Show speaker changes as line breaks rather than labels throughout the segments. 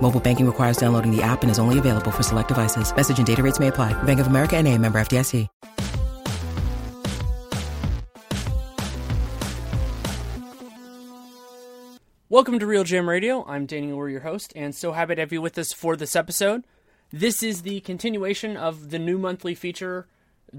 Mobile banking requires downloading the app and is only available for select devices. Message and data rates may apply. Bank of America and a member FDIC.
Welcome to RealGM Radio. I'm Danny Orr, your host, and so happy to have you with us for this episode. This is the continuation of the new monthly feature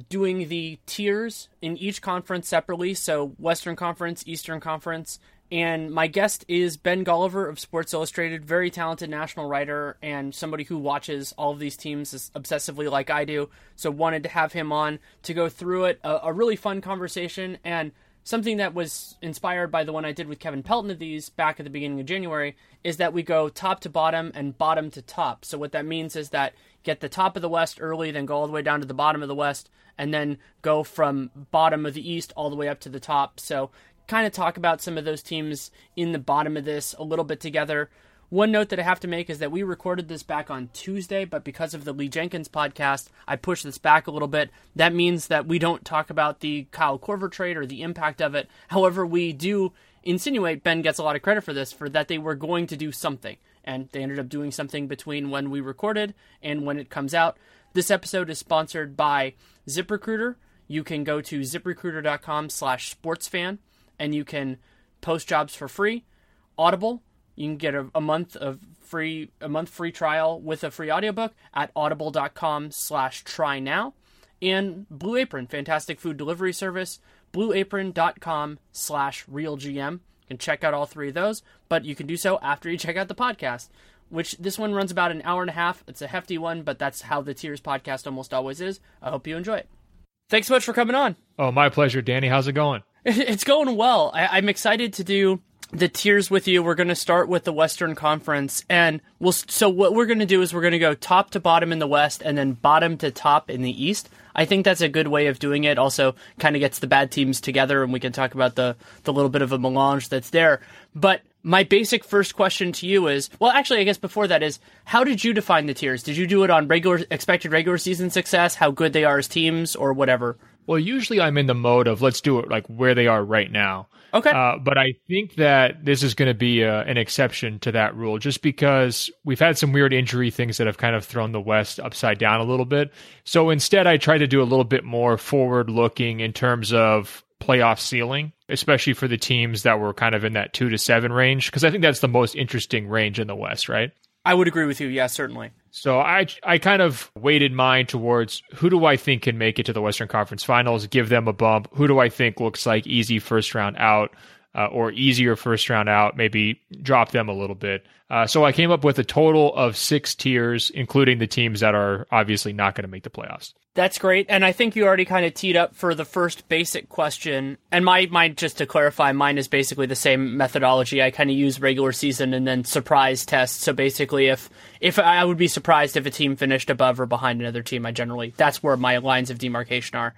doing the tiers in each conference separately. So, Western Conference, Eastern Conference. And my guest is Ben Golliver of Sports Illustrated, very talented national writer and somebody who watches all of these teams obsessively like I do. So, wanted to have him on to go through it. A, a really fun conversation and something that was inspired by the one I did with Kevin Pelton of these back at the beginning of January is that we go top to bottom and bottom to top. So what that means is that get the top of the West early, then go all the way down to the bottom of the West, and then go from bottom of the East all the way up to the top. So kind of talk about some of those teams in the bottom of this a little bit together. One note that I have to make is that we recorded this back on Tuesday, but because of the Lee Jenkins podcast, I pushed this back a little bit. That means that we don't talk about the Kyle Korver trade or the impact of it. However, we do insinuate Ben gets a lot of credit for this, for that they were going to do something. And they ended up doing something between when we recorded and when it comes out. This episode is sponsored by ZipRecruiter. You can go to ziprecruiter.com slash sportsfan and you can post jobs for free. Audible you can get a, a month of free a month free trial with a free audiobook at audible.com slash try now. And Blue Apron, fantastic food delivery service, blueapron.com slash realgm. You can check out all three of those, but you can do so after you check out the podcast, which this one runs about an hour and a half. It's a hefty one, but that's how the Tiers podcast almost always is. I hope you enjoy it. Thanks so much for coming on.
Oh, my pleasure, Danny. How's it going?
It's going well. I, I'm excited to do the tiers with you. We're going to start with the Western Conference, and we'll. So what we're going to do is we're going to go top to bottom in the West, and then bottom to top in the East. I think that's a good way of doing it. Also, kind of gets the bad teams together, and we can talk about the the little bit of a melange that's there. But my basic first question to you is, well, actually, I guess before that is, how did you define the tiers? Did you do it on regular expected regular season success, how good they are as teams, or whatever?
Well, usually I'm in the mode of let's do it like where they are right now.
Okay.
Uh, but I think that this is going to be a, uh, an exception to that rule just because we've had some weird injury things that have kind of thrown the West upside down a little bit. So instead, I try to do a little bit more forward looking in terms of playoff ceiling, especially for the teams that were kind of in that two to seven range, because I think that's the most interesting range in the West, right?
I would agree with you. Yeah, certainly.
So I I kind of weighted mine towards who do I think can make it to the Western Conference Finals, give them a bump. Who do I think looks like easy first round out uh, or easier first round out? Maybe drop them a little bit. Uh, so I came up with a total of six tiers, including the teams that are obviously not going to make the playoffs.
That's great. And I think you already kind of teed up for the first basic question. And my mine, just to clarify, mine is basically the same methodology. I kind of use regular season and then surprise tests. So basically, if if I would be surprised if a team finished above or behind another team, I generally that's where my lines of demarcation are.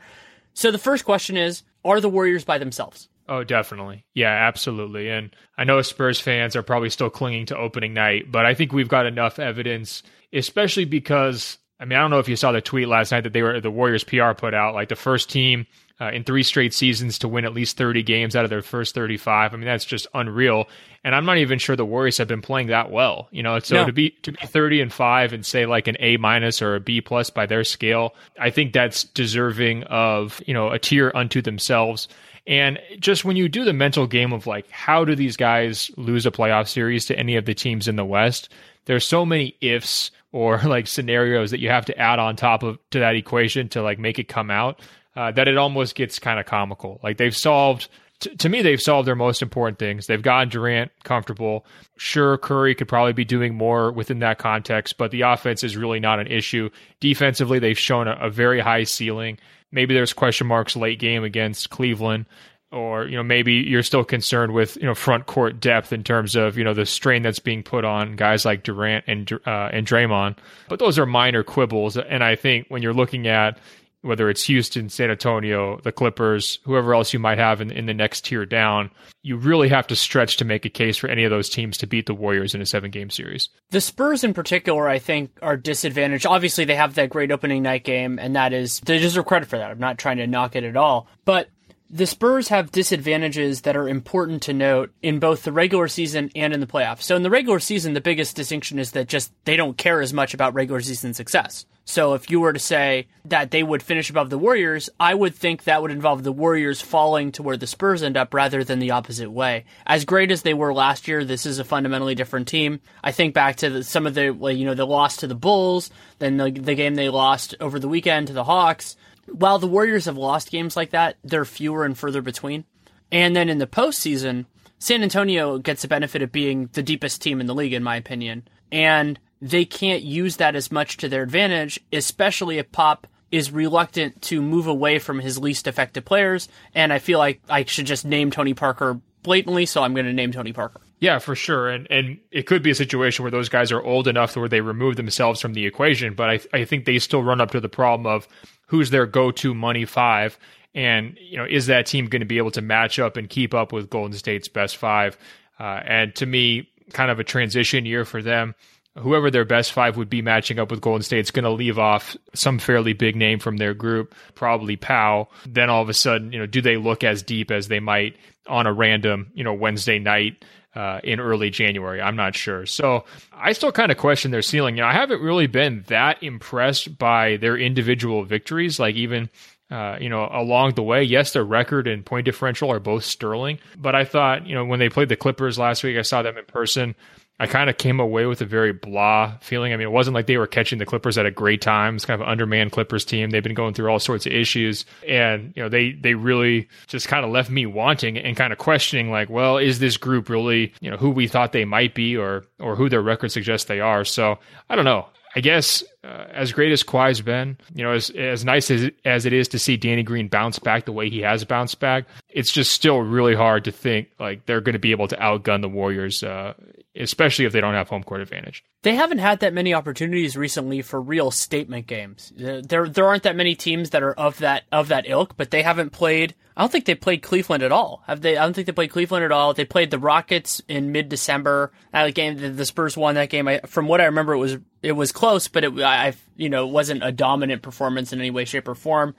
So the first question is: Are the Warriors by themselves?
Oh, definitely. Yeah, absolutely. And I know Spurs fans are probably still clinging to opening night, but I think we've got enough evidence, especially because I mean, I don't know if you saw the tweet last night that they were the Warriors PR put out, like the first team uh, in three straight seasons to win at least 30 games out of their first 35. I mean, that's just unreal. And I'm not even sure the Warriors have been playing that well. You know, so no. to be to be 30 and five and say like an A minus or a B plus by their scale, I think that's deserving of you know a tier unto themselves. And just when you do the mental game of like, how do these guys lose a playoff series to any of the teams in the West? There's so many ifs or like scenarios that you have to add on top of to that equation to like make it come out. uh, that it almost gets kind of comical. Like they've solved t- to me, they've solved their most important things. They've gotten Durant comfortable. Sure, Curry could probably be doing more within that context, but the offense is really not an issue. Defensively, they've shown a, a very high ceiling. Maybe there's question marks late game against Cleveland, or you know maybe you're still concerned with you know front court depth in terms of you know the strain that's being put on guys like Durant and uh, and Draymond. But those are minor quibbles, and I think when you're looking at whether it's Houston, San Antonio, the Clippers, whoever else you might have in, in the next tier down, you really have to stretch to make a case for any of those teams to beat the Warriors in a seven game series.
The Spurs, in particular, I think, are disadvantaged. Obviously, they have that great opening night game, and that is, they deserve credit for that. I'm not trying to knock it at all. But the Spurs have disadvantages that are important to note in both the regular season and in the playoffs. So in the regular season, the biggest distinction is that just they don't care as much about regular season success. So if you were to say that they would finish above the Warriors, I would think that would involve the Warriors falling to where the Spurs end up rather than the opposite way. As great as they were last year, this is a fundamentally different team. I think back to the, some of the, you know, the loss to the Bulls, then the, the game they lost over the weekend to the Hawks while the Warriors have lost games like that, they're fewer and further between. And then in the postseason, San Antonio gets the benefit of being the deepest team in the league, in my opinion. And they can't use that as much to their advantage, especially if Pop is reluctant to move away from his least effective players. And I feel like I should just name Tony Parker blatantly, so I'm going to name Tony Parker.
Yeah, for sure, and and it could be a situation where those guys are old enough where they remove themselves from the equation. But I I think they still run up to the problem of who's their go-to money five, and you know is that team going to be able to match up and keep up with Golden State's best five? Uh, and to me, kind of a transition year for them. Whoever their best five would be matching up with Golden State is going to leave off some fairly big name from their group, probably Pau. Then all of a sudden, you know, do they look as deep as they might on a random, you know, Wednesday night uh, in early January. I'm not sure. So I still kind of question their ceiling. You know, I haven't really been that impressed by their individual victories. Like even uh, you know, along the way, yes, their record and point differential are both sterling. But I thought, you know, when they played the Clippers last week, I saw them in person. I kind of came away with a very blah feeling. I mean, it wasn't like they were catching the Clippers at a great time. It's kind of an undermanned Clippers team. They've been going through all sorts of issues, and you know, they they really just kind of left me wanting and kind of questioning, like, well, is this group really you know who we thought they might be, or or who their record suggests they are? So I don't know. I guess uh, as great as Kawhi's been, you know, as as nice as as it is to see Danny Green bounce back the way he has bounced back, it's just still really hard to think like they're going to be able to outgun the Warriors, uh, especially if they don't have home court advantage.
They haven't had that many opportunities recently for real statement games. Uh, there there aren't that many teams that are of that of that ilk, but they haven't played I don't think they played Cleveland at all. Have they? I don't think they played Cleveland at all. They played the Rockets in mid December. That game, the Spurs won that game. I, from what I remember, it was it was close, but it I you know wasn't a dominant performance in any way, shape, or form.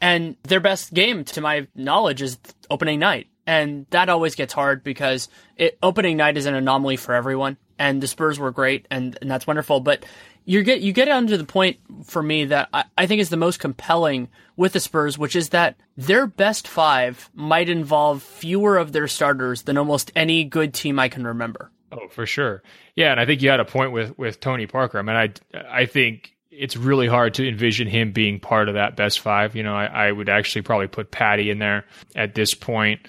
And their best game, to my knowledge, is opening night, and that always gets hard because it, opening night is an anomaly for everyone. And the Spurs were great, and, and that's wonderful. But you get you get down to the point for me that I, I think is the most compelling with the Spurs, which is that their best five might involve fewer of their starters than almost any good team I can remember.
Oh, for sure. Yeah, and I think you had a point with with Tony Parker. I mean, I I think it's really hard to envision him being part of that best five. You know, I, I would actually probably put Patty in there at this point,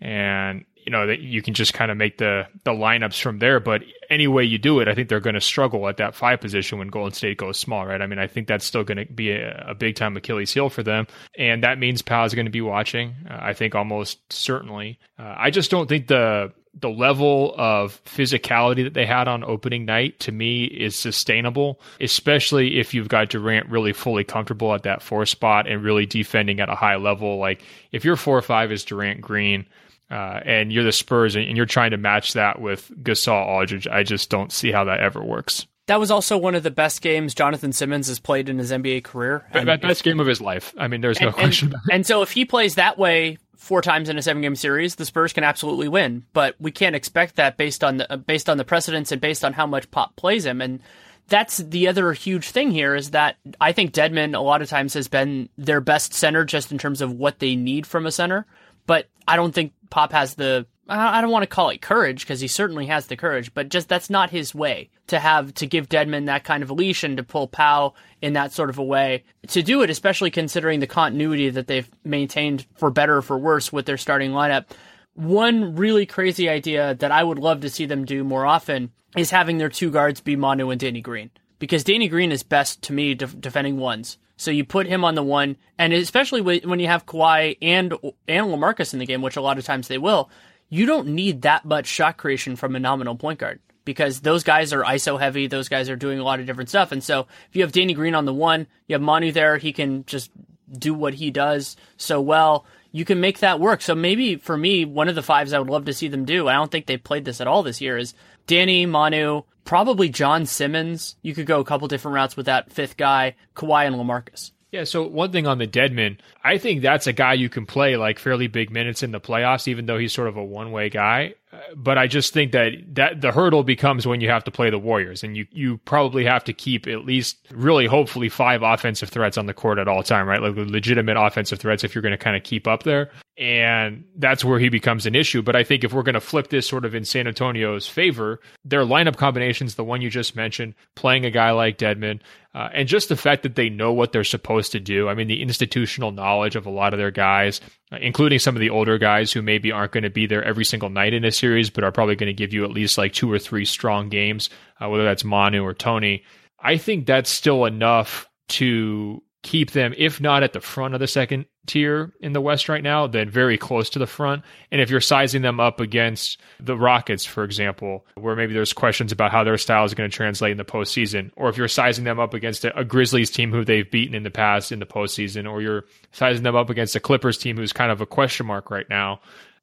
and you know that you can just kind of make the the lineups from there. But any way you do it, I think they're going to struggle at that five position when Golden State goes small, right? I mean, I think that's still going to be a, a big time Achilles heel for them, and that means Pau's going to be watching. Uh, I think almost certainly. Uh, I just don't think the the level of physicality that they had on opening night to me is sustainable, especially if you've got Durant really fully comfortable at that four spot and really defending at a high level. Like if your four or five is Durant Green, uh, and you're the Spurs and you're trying to match that with Gasol Aldridge, I just don't see how that ever works.
That was also one of the best games Jonathan Simmons has played in his NBA career.
And best game of his life. I mean, there's no
and,
question
and,
about it.
And so if he plays that way four times in a seven game series, the Spurs can absolutely win. But we can't expect that based on the based on the precedents and based on how much Pop plays him. And that's the other huge thing here is that I think Dedmon a lot of times has been their best center just in terms of what they need from a center. But I don't think Pop has the I don't want to call it courage because he certainly has the courage, but just that's not his way to have to give Dedmon that kind of a leash and to pull Pau in that sort of a way to do it, especially considering the continuity that they've maintained for better or for worse with their starting lineup. One really crazy idea that I would love to see them do more often is having their two guards be Manu and Danny Green because Danny Green is best to me def- defending ones. So you put him on the one, and especially when you have Kawhi and and LaMarcus in the game, which a lot of times they will, you don't need that much shot creation from a nominal point guard because those guys are ISO heavy. Those guys are doing a lot of different stuff, and so if you have Danny Green on the one, you have Manu there, he can just do what he does so well. You can make that work. So maybe for me, one of the fives I would love to see them do. I don't think they've played this at all this year. Is Danny Manu, probably John Simmons. You could go a couple different routes with that fifth guy, Kawhi and LaMarcus.
Yeah, so one thing on the Dedmon, I think that's a guy you can play like fairly big minutes in the playoffs, even though he's sort of a one way guy. But I just think that that the hurdle becomes when you have to play the Warriors, and you you probably have to keep at least really hopefully five offensive threats on the court at all time, right? Like legitimate offensive threats if you're going to kind of keep up there and that's where he becomes an issue. But I think if we're going to flip this sort of in San Antonio's favor, their lineup combinations, the one you just mentioned, playing a guy like Dedmon, uh, and just the fact that they know what they're supposed to do. I mean, the institutional knowledge of a lot of their guys, including some of the older guys who maybe aren't going to be there every single night in a series, but are probably going to give you at least like two or three strong games, uh, whether that's Manu or Tony. I think that's still enough to keep them, if not at the front of the second tier in the West right now, then very close to the front. And if you're sizing them up against the Rockets, for example, where maybe there's questions about how their style is going to translate in the postseason, or if you're sizing them up against a, Grizzlies team who they've beaten in the past in the postseason, or you're sizing them up against a Clippers team who's kind of a question mark right now,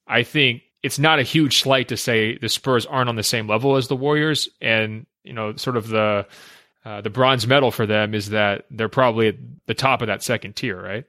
I think it's not a huge slight to say the Spurs aren't on the same level as the Warriors. And, you know, sort of the uh, the bronze medal for them is that they're probably at the top of that second tier, right?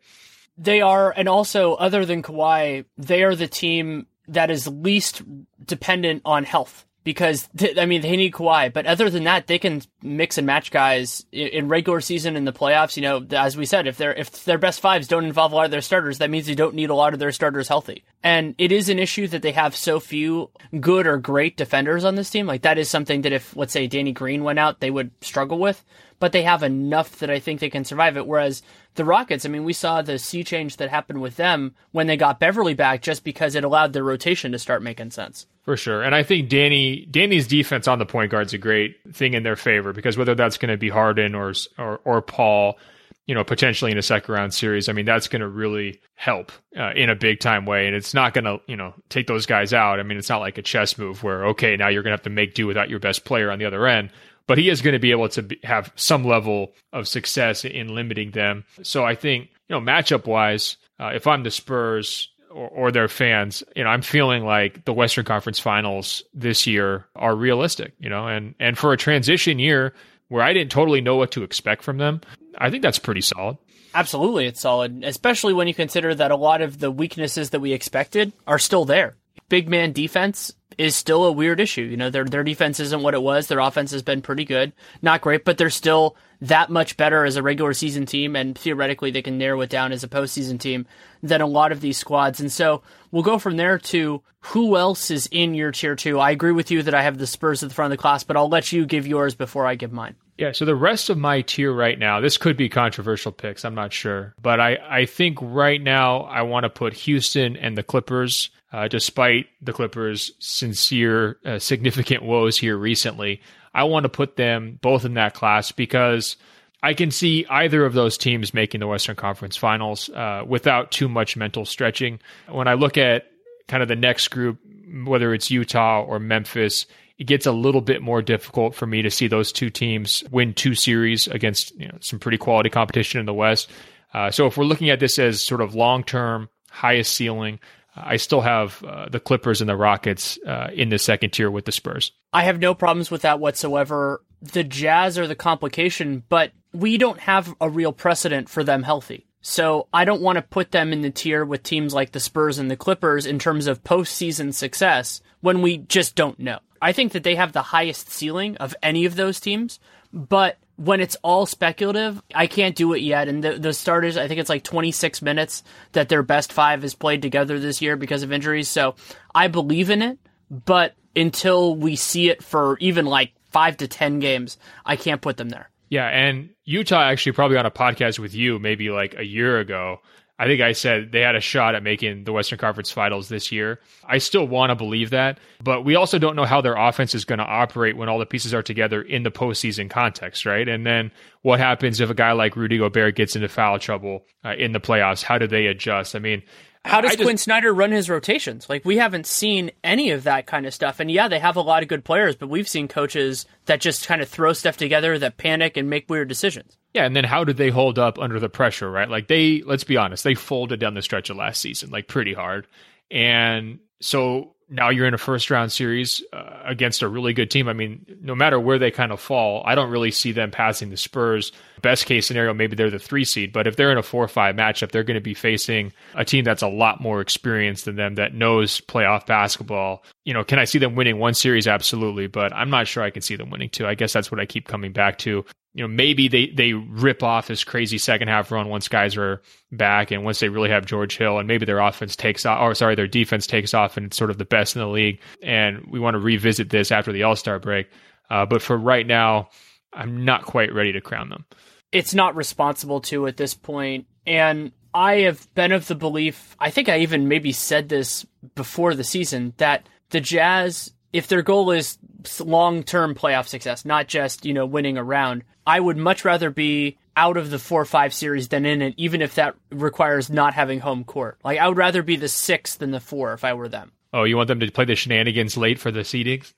They are, and also other than Kawhi, they are the team that is least dependent on health because th- I mean they need Kawhi, but other than that, they can mix and match guys in, in regular season in the playoffs. You know, as we said, if their if their best fives don't involve a lot of their starters, that means they don't need a lot of their starters healthy. And it is an issue that they have so few good or great defenders on this team. Like that is something that if let's say Danny Green went out, they would struggle with. But they have enough that I think they can survive it. Whereas the Rockets, I mean, we saw the sea change that happened with them when they got Beverley back, just because it allowed their rotation to start making sense.
For sure. And I think Danny Danny's defense on the point guard is a great thing in their favor because whether that's going to be Harden or or or Paul, you know, potentially in a second round series, I mean, that's going to really help uh, in a big time way. And it's not going to, you know, take those guys out. I mean, it's not like a chess move where, okay, now you're going to have to make do without your best player on the other end. But he is going to be able to be, have some level of success in limiting them. So I think, you know, matchup wise, uh, if I'm the Spurs, or, or their fans, you know, I'm feeling like the Western Conference Finals this year are realistic, you know, and and for a transition year where I didn't totally know what to expect from them, I think that's pretty solid.
Absolutely, it's solid, especially when you consider that a lot of the weaknesses that we expected are still there. Big man defense is still a weird issue. You know, their their defense isn't what it was. Their offense has been pretty good, not great, but they're still that much better as a regular season team, and theoretically they can narrow it down as a postseason team than a lot of these squads. And so we'll go from there to who else is in your tier two. I agree with you that I have the Spurs at the front of the class, but I'll let you give yours before I give mine.
Yeah, so the rest of my tier right now, this could be controversial picks, I'm not sure. But I, I think right now I want to put Houston and the Clippers, uh, despite the Clippers' sincere, uh, significant woes here recently. I want to put them both in that class because I can see either of those teams making the Western Conference Finals uh, without too much mental stretching. When I look at kind of the next group, whether it's Utah or Memphis, it gets a little bit more difficult for me to see those two teams win two series against you know, some pretty quality competition in the West. Uh, so if we're looking at this as sort of long term, highest ceiling, I still have uh, the Clippers and the Rockets uh, in the second tier with the Spurs.
I have no problems with that whatsoever. The Jazz are the complication, but we don't have a real precedent for them healthy. So I don't want to put them in the tier with teams like the Spurs and the Clippers in terms of postseason success when we just don't know. I think that they have the highest ceiling of any of those teams, but when it's all speculative, I can't do it yet. And the, the starters, I think it's like 26 minutes that their best five has played together this year because of injuries. So I believe in it, but until we see it for even like five to 10 games, I can't put them there.
Yeah. And Utah actually probably on a podcast with you maybe like a year ago I think I said they had a shot at making the Western Conference Finals this year. I still want to believe that, but we also don't know how their offense is going to operate when all the pieces are together in the postseason context, right? And then what happens if a guy like Rudy Gobert gets into foul trouble uh, in the playoffs? How do they adjust? I mean,
how does Quin Snyder run his rotations? Like we haven't seen any of that kind of stuff. And yeah, they have a lot of good players, but we've seen coaches that just kind of throw stuff together that panic and make weird decisions.
Yeah, and then how did they hold up under the pressure, right? Like they let's be honest, they folded down the stretch of last season like pretty hard. And so now you're in a first round series uh, against a really good team. I mean, no matter where they kind of fall, I don't really see them passing the Spurs. Best case scenario, maybe they're the three seed, but if they're in a four or five matchup, they're going to be facing a team that's a lot more experienced than them that knows playoff basketball. You know, can I see them winning one series? Absolutely, but I'm not sure I can see them winning two. I guess that's what I keep coming back to you know, maybe they, they rip off this crazy second half run once guys are back and once they really have George Hill and maybe their offense takes off, or sorry, their defense takes off and it's sort of the best in the league. And we want to revisit this after the All Star break. Uh, but for right now, I'm not quite ready to crown them.
It's not responsible to at this point. And I have been of the belief, I think I even maybe said this before the season, that the Jazz, if their goal is long term playoff success, not just, you know, winning a round, I would much rather be out of the 4 5 series than in it, even if that requires not having home court. Like, I would rather be the six than the four if I were them.
Oh, you want them to play the shenanigans late for the seedings?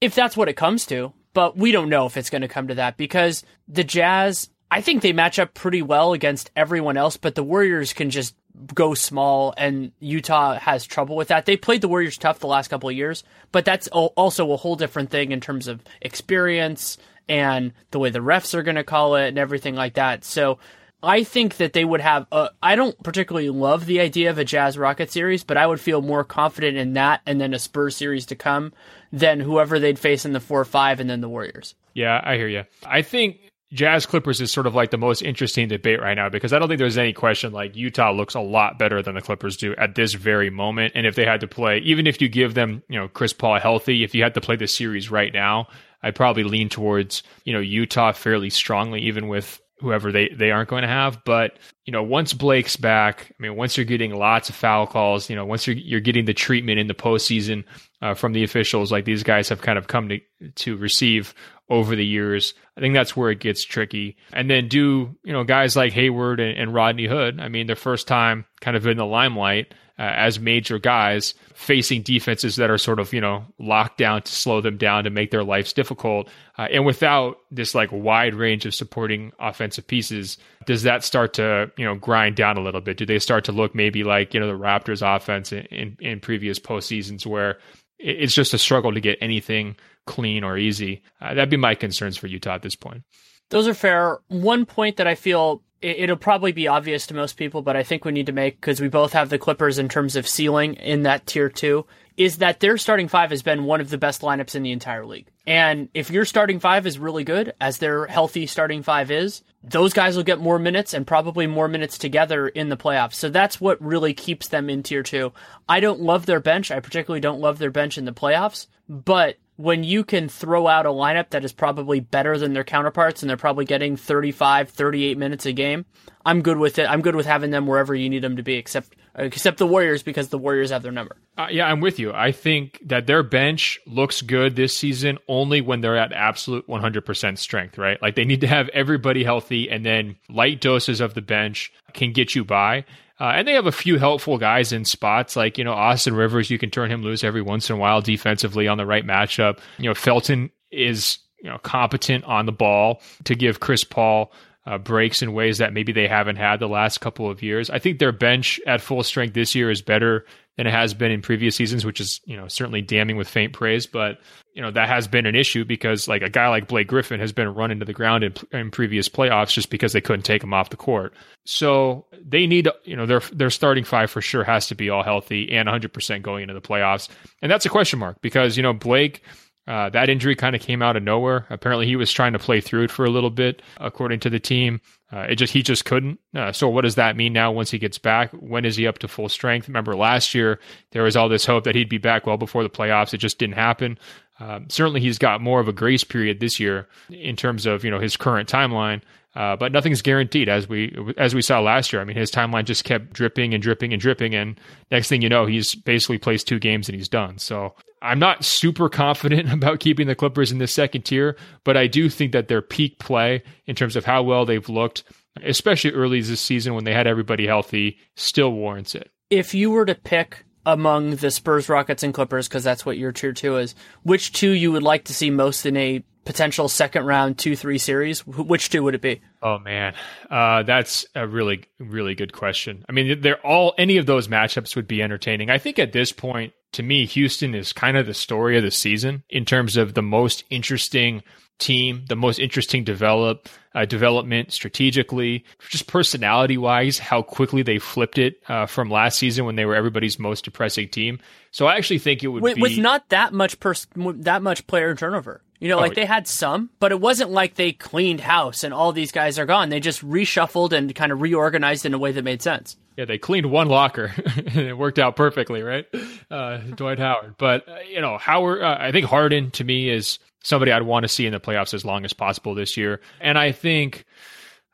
If that's what it comes to. But we don't know if it's going to come to that because the Jazz, I think they match up pretty well against everyone else, but the Warriors can just go small and Utah has trouble with that. They played the Warriors tough the last couple of years, but that's also a whole different thing in terms of experience and the way the refs are going to call it and everything like that. So I think that they would have. I don't particularly love the idea of a Jazz Rocket series, but I would feel more confident in that and then a Spurs series to come than whoever they'd face in the four five and then the Warriors.
Yeah, I hear you. I think Jazz Clippers is sort of like the most interesting debate right now because I don't think there's any question like Utah looks a lot better than the Clippers do at this very moment. And if they had to play, even if you give them, you know, Chris Paul healthy, if you had to play the series right now, I'd probably lean towards, you know, Utah fairly strongly, even with whoever they, they aren't going to have. But, you know, once Blake's back, I mean, once you're getting lots of foul calls, you know, once you're, you're getting the treatment in the postseason uh, from the officials, like these guys have kind of come to, to receive over the years, I think that's where it gets tricky. And then do, you know, guys like Hayward and, and Rodney Hood, I mean, their first time kind of in the limelight uh, as major guys facing defenses that are sort of you know locked down to slow them down to make their lives difficult. Uh, and without this like wide range of supporting offensive pieces does that start to you know grind down a little bit? Do they start to look maybe like you know the raptors offense in, in, in previous postseasons where it's just a struggle to get anything clean or easy uh, that'd be my concerns for utah at this point
those are fair one point that i feel it'll probably be obvious to most people, but I think we need to make because we both have the Clippers in terms of ceiling in that tier two. Is that their starting five has been one of the best lineups in the entire league. And if your starting five is really good, as their healthy starting five is, those guys will get more minutes and probably more minutes together in the playoffs. So that's what really keeps them in tier two. I don't love their bench. I particularly don't love their bench in the playoffs, but when you can throw out a lineup that is probably better than their counterparts and they're probably getting 35, 38 minutes a game, I'm good with it. I'm good with having them wherever you need them to be, except except the Warriors because the Warriors have their number.
Uh, yeah, I'm with you. I think that their bench looks good this season only when they're at absolute 100% strength, right? Like they need to have everybody healthy and then light doses of the bench can get you by. Uh, and they have a few helpful guys in spots like, you know, Austin Rivers, you can turn him loose every once in a while defensively on the right matchup. You know, Felton is, you know, competent on the ball to give Chris Paul uh, breaks in ways that maybe they haven't had the last couple of years. I think their bench at full strength this year is better than it has been in previous seasons, which is you know certainly damning with faint praise. But you know that has been an issue because like a guy like Blake Griffin has been run into the ground in, in previous playoffs just because they couldn't take him off the court. So they need you know their their starting five for sure has to be all healthy and 100 percent going into the playoffs, and that's a question mark because you know Blake Uh, that injury kind of came out of nowhere. Apparently, he was trying to play through it for a little bit, according to the team. Uh, it just he just couldn't. Uh, so what does that mean now? Once he gets back, when is he up to full strength? Remember last year there was all this hope that he'd be back well before the playoffs. It just didn't happen. Um, certainly, he's got more of a grace period this year in terms of you know his current timeline. Uh, but nothing's guaranteed, as we as we saw last year. I mean, his timeline just kept dripping and dripping and dripping, and next thing you know, he's basically plays two games and he's done. So I'm not super confident about keeping the Clippers in the second tier, but I do think that their peak play in terms of how well they've looked, especially early this season when they had everybody healthy, still warrants it.
If you were to pick among the Spurs, Rockets, and Clippers, because that's what your tier two is, which two you would like to see most in a potential second round two three series? Which two would it be?
Oh man, uh, that's a really really good question. I mean, they're all any of those matchups would be entertaining. I think at this point, to me, Houston is kind of the story of the season in terms of the most interesting team, the most interesting develop uh, development strategically, just personality wise, how quickly they flipped it uh, from last season when they were everybody's most depressing team. So I actually think it would
with,
be
with not that much pers- that much player turnover. You know, oh, like they had some, but it wasn't like they cleaned house and all these guys are gone. They just reshuffled and kind of reorganized in a way that made sense.
Yeah, they cleaned one locker and it worked out perfectly, right? Uh, Dwight Howard. But, uh, you know, Howard, uh, I think Harden to me is somebody I'd want to see in the playoffs as long as possible this year. And I think,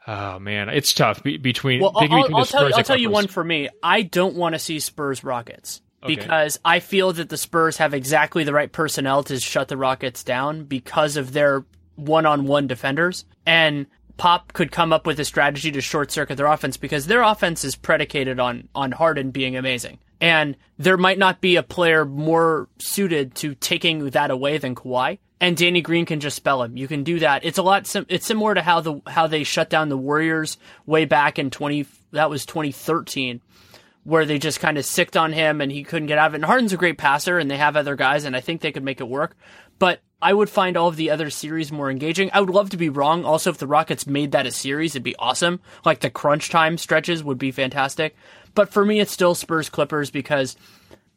oh man, it's tough be- between.
Well, I'll, I'll, tell, I'll tell you one for me. I don't want to see Spurs Rockets. Okay. Because I feel that the Spurs have exactly the right personnel to shut the Rockets down because of their one on one defenders. And Pop could come up with a strategy to short circuit their offense because their offense is predicated on on Harden being amazing. And there might not be a player more suited to taking that away than Kawhi. And Danny Green can just spell him. You can do that. It's a lot. Sim- it's similar to how the how they shut down the Warriors way back in twenty. That was twenty thirteen, where they just kind of sicked on him and he couldn't get out of it. And Harden's a great passer, and they have other guys, and I think they could make it work. But I would find all of the other series more engaging. I would love to be wrong. Also, if the Rockets made that a series, it'd be awesome. Like the crunch time stretches would be fantastic. But for me, it's still Spurs Clippers because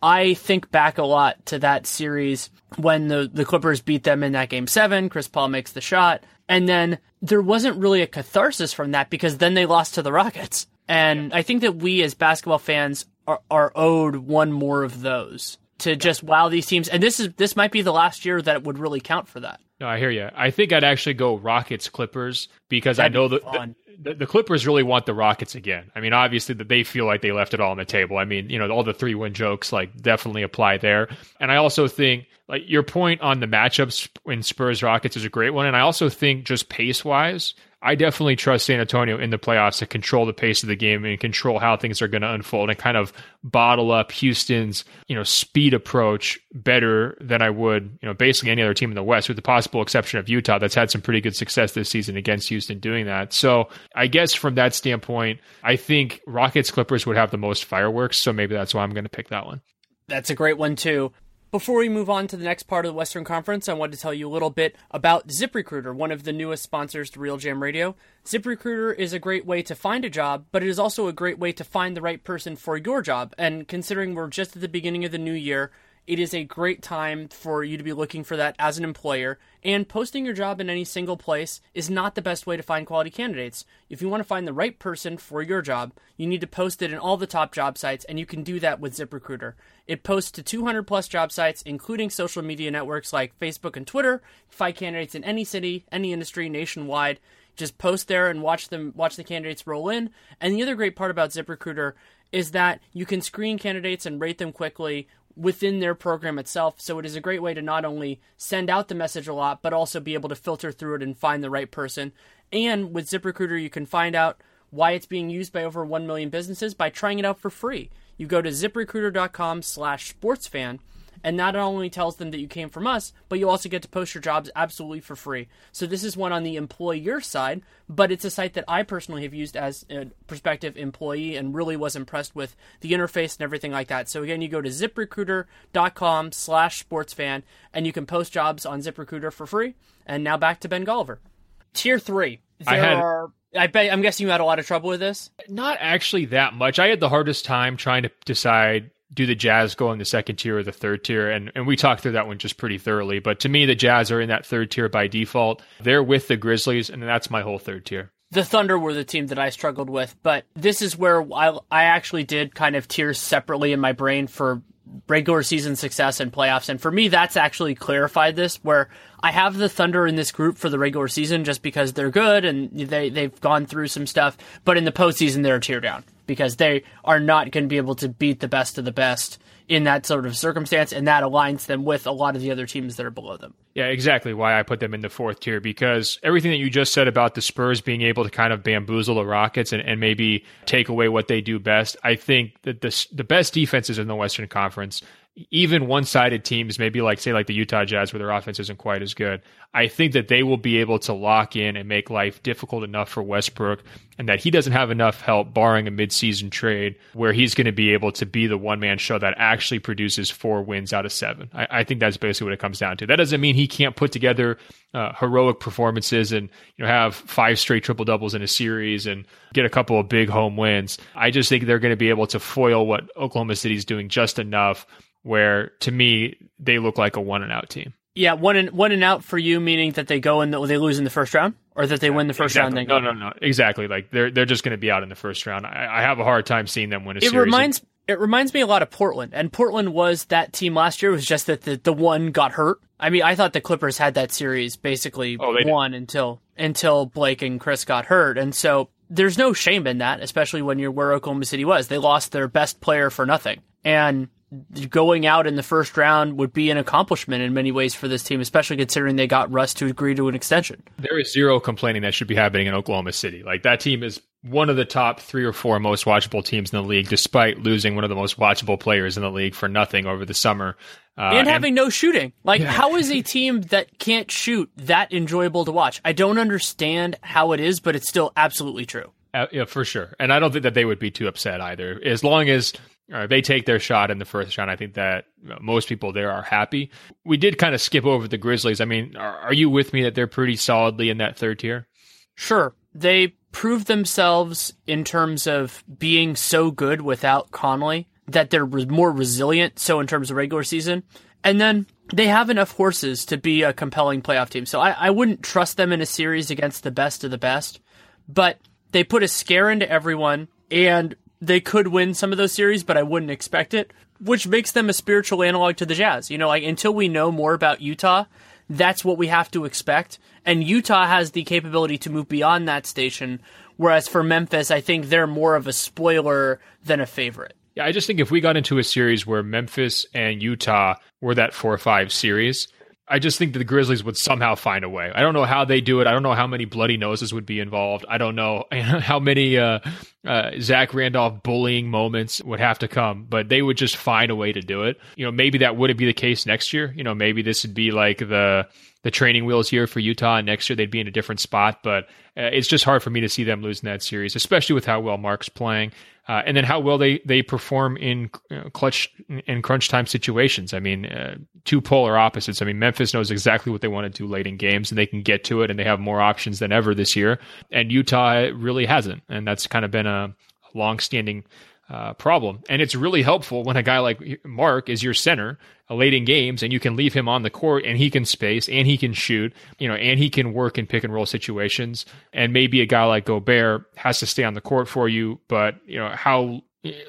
I think back a lot to that series when the, the Clippers beat them in that game seven. Chris Paul makes the shot. And then there wasn't really a catharsis from that because then they lost to the Rockets. And I think that we as basketball fans are, are owed one more of those to just wow these teams. And this is this might be the last year that would really count for that.
No, I hear you. I think I'd actually go Rockets Clippers because That'd I know that the, the, the, Clippers really want the Rockets again. I mean, obviously that they feel like they left it all on the table. I mean, you know, all the three win jokes like definitely apply there. And I also think like your point on the matchups in Spurs Rockets is a great one. And I also think just pace wise, I definitely trust San Antonio in the playoffs to control the pace of the game and control how things are going to unfold and kind of bottle up Houston's, you know, speed approach better than I would, you know, basically any other team in the West with the possible exception of Utah that's had some pretty good success this season against Houston doing that. So, I guess from that standpoint, I think Rockets Clippers would have the most fireworks, so maybe that's why I'm going to pick that one.
That's a great one too. Before we move on to the next part of the Western Conference, I want to tell you a little bit about ZipRecruiter, one of the newest sponsors to GM Radio. ZipRecruiter is a great way to find a job, but it is also a great way to find the right person for your job. And considering we're just at the beginning of the new year, it is a great time for you to be looking for that as an employer. And posting your job in any single place is not the best way to find quality candidates. If you want to find the right person for your job, you need to post it in all the top job sites, and you can do that with ZipRecruiter. It posts to 200 plus job sites, including social media networks like Facebook and Twitter. Find candidates in any city, any industry, nationwide. Just post there and watch them watch the candidates roll in. And the other great part about ZipRecruiter is that you can screen candidates and rate them quickly within their program itself. So it is a great way to not only send out the message a lot, but also be able to filter through it and find the right person. And with ZipRecruiter, you can find out why it's being used by over 1 million businesses by trying it out for free. You go to ziprecruiter.com slash sportsfan and not only tells them that you came from us, but you also get to post your jobs absolutely for free. So this is one on the employer side, but it's a site that I personally have used as a prospective employee and really was impressed with the interface and everything like that. So again, you go to ziprecruiter.com slash sportsfan and you can post jobs on ZipRecruiter for free. And now back to Ben Golliver. Tier three. There had, are I bet I'm guessing you had a lot of trouble with this.
Not actually that much. I had the hardest time trying to decide do the Jazz go in the second tier or the third tier? And and we talked through that one just pretty thoroughly. But to me, the Jazz are in that third tier by default. They're with the Grizzlies, and that's my whole third tier.
The Thunder were the team that I struggled with, but this is where I, I actually did kind of tier separately in my brain for regular season success and playoffs. And for me, that's actually clarified this where I have the Thunder in this group for the regular season just because they're good and they, they've gone through some stuff. But in the postseason, they're a tier down because they are not going to be able to beat the best of the best in that sort of circumstance, and that aligns them with a lot of the other teams that are below them.
Yeah, exactly why I put them in the fourth tier because everything that you just said about the Spurs being able to kind of bamboozle the Rockets and, and maybe take away what they do best, I think that the, the best defenses in the Western Conference even one-sided teams, maybe like say like the Utah Jazz, where their offense isn't quite as good, I think that they will be able to lock in and make life difficult enough for Westbrook, and that he doesn't have enough help, barring a mid-season trade, where he's going to be able to be the one-man show that actually produces four wins out of seven. I, I think that's basically what it comes down to. That doesn't mean he can't put together uh, heroic performances and you know have five straight triple doubles in a series and get a couple of big home wins. I just think they're going to be able to foil what Oklahoma City's doing just enough where to me they look like a one and out team.
Yeah, one and one and out for you, meaning that they go and the, they lose in the first round, or that they yeah, win the first
exactly.
round.
no, no, no, exactly. Like they're they're just going to be out in the first round. I, I, have a hard time seeing them win a
it
series.
It reminds it reminds me a lot of Portland, and Portland was that team last year. It was just that the the one got hurt. I mean, I thought the Clippers had that series basically oh, won until until Blake and Chris got hurt, and so there's no shame in that, especially when you're where Oklahoma City was. They lost their best player for nothing, and going out in the first round would be an accomplishment in many ways for this team, especially considering they got Russ to agree to an extension.
There is zero complaining that should be happening in Oklahoma City. Like that team is one of the top three or four most watchable teams in the league, despite losing one of the most watchable players in the league for nothing over the summer.
Uh, and having and, no shooting. Like, yeah. how is a team that can't shoot that enjoyable to watch? I don't understand how it is, but it's still absolutely true.
Uh, yeah, for sure. And I don't think that they would be too upset either. As long as uh, they take their shot in the first round. I think that most people there are happy. We did kind of skip over the Grizzlies. I mean, are, are you with me that they're pretty solidly in that third tier?
Sure. They proved themselves in terms of being so good without Conley that they're more resilient. So, in terms of regular season, and then they have enough horses to be a compelling playoff team. So, I, I wouldn't trust them in a series against the best of the best, but they put a scare into everyone. And they could win some of those series, but I wouldn't expect it, which makes them a spiritual analog to the Jazz. You know, like until we know more about Utah, that's what we have to expect. And Utah has the capability to move beyond that station. Whereas for Memphis, I think they're more of a spoiler than a favorite.
Yeah, I just think if we got into a series where Memphis and Utah were that four or five series, I just think that the Grizzlies would somehow find a way. I don't know how they do it. I don't know how many bloody noses would be involved. I don't know how many uh, uh, Zach Randolph bullying moments would have to come, but they would just find a way to do it. You know, maybe that wouldn't be the case next year. You know, maybe this would be like the the training wheels here for Utah, and next year they'd be in a different spot. But uh, it's just hard for me to see them losing that series, especially with how well Marc's playing. Uh, and then how well they they perform in uh, clutch and crunch time situations. I mean, uh, two polar opposites. I mean, Memphis knows exactly what they want to do late in games, and they can get to it, and they have more options than ever this year. And Utah really hasn't, and that's kind of been a long-standing uh, problem. And it's really helpful when a guy like Marc is your center late in games and you can leave him on the court and he can space and he can shoot, you know, and he can work in pick and roll situations. And maybe a guy like Gobert has to stay on the court for you, but, you know, how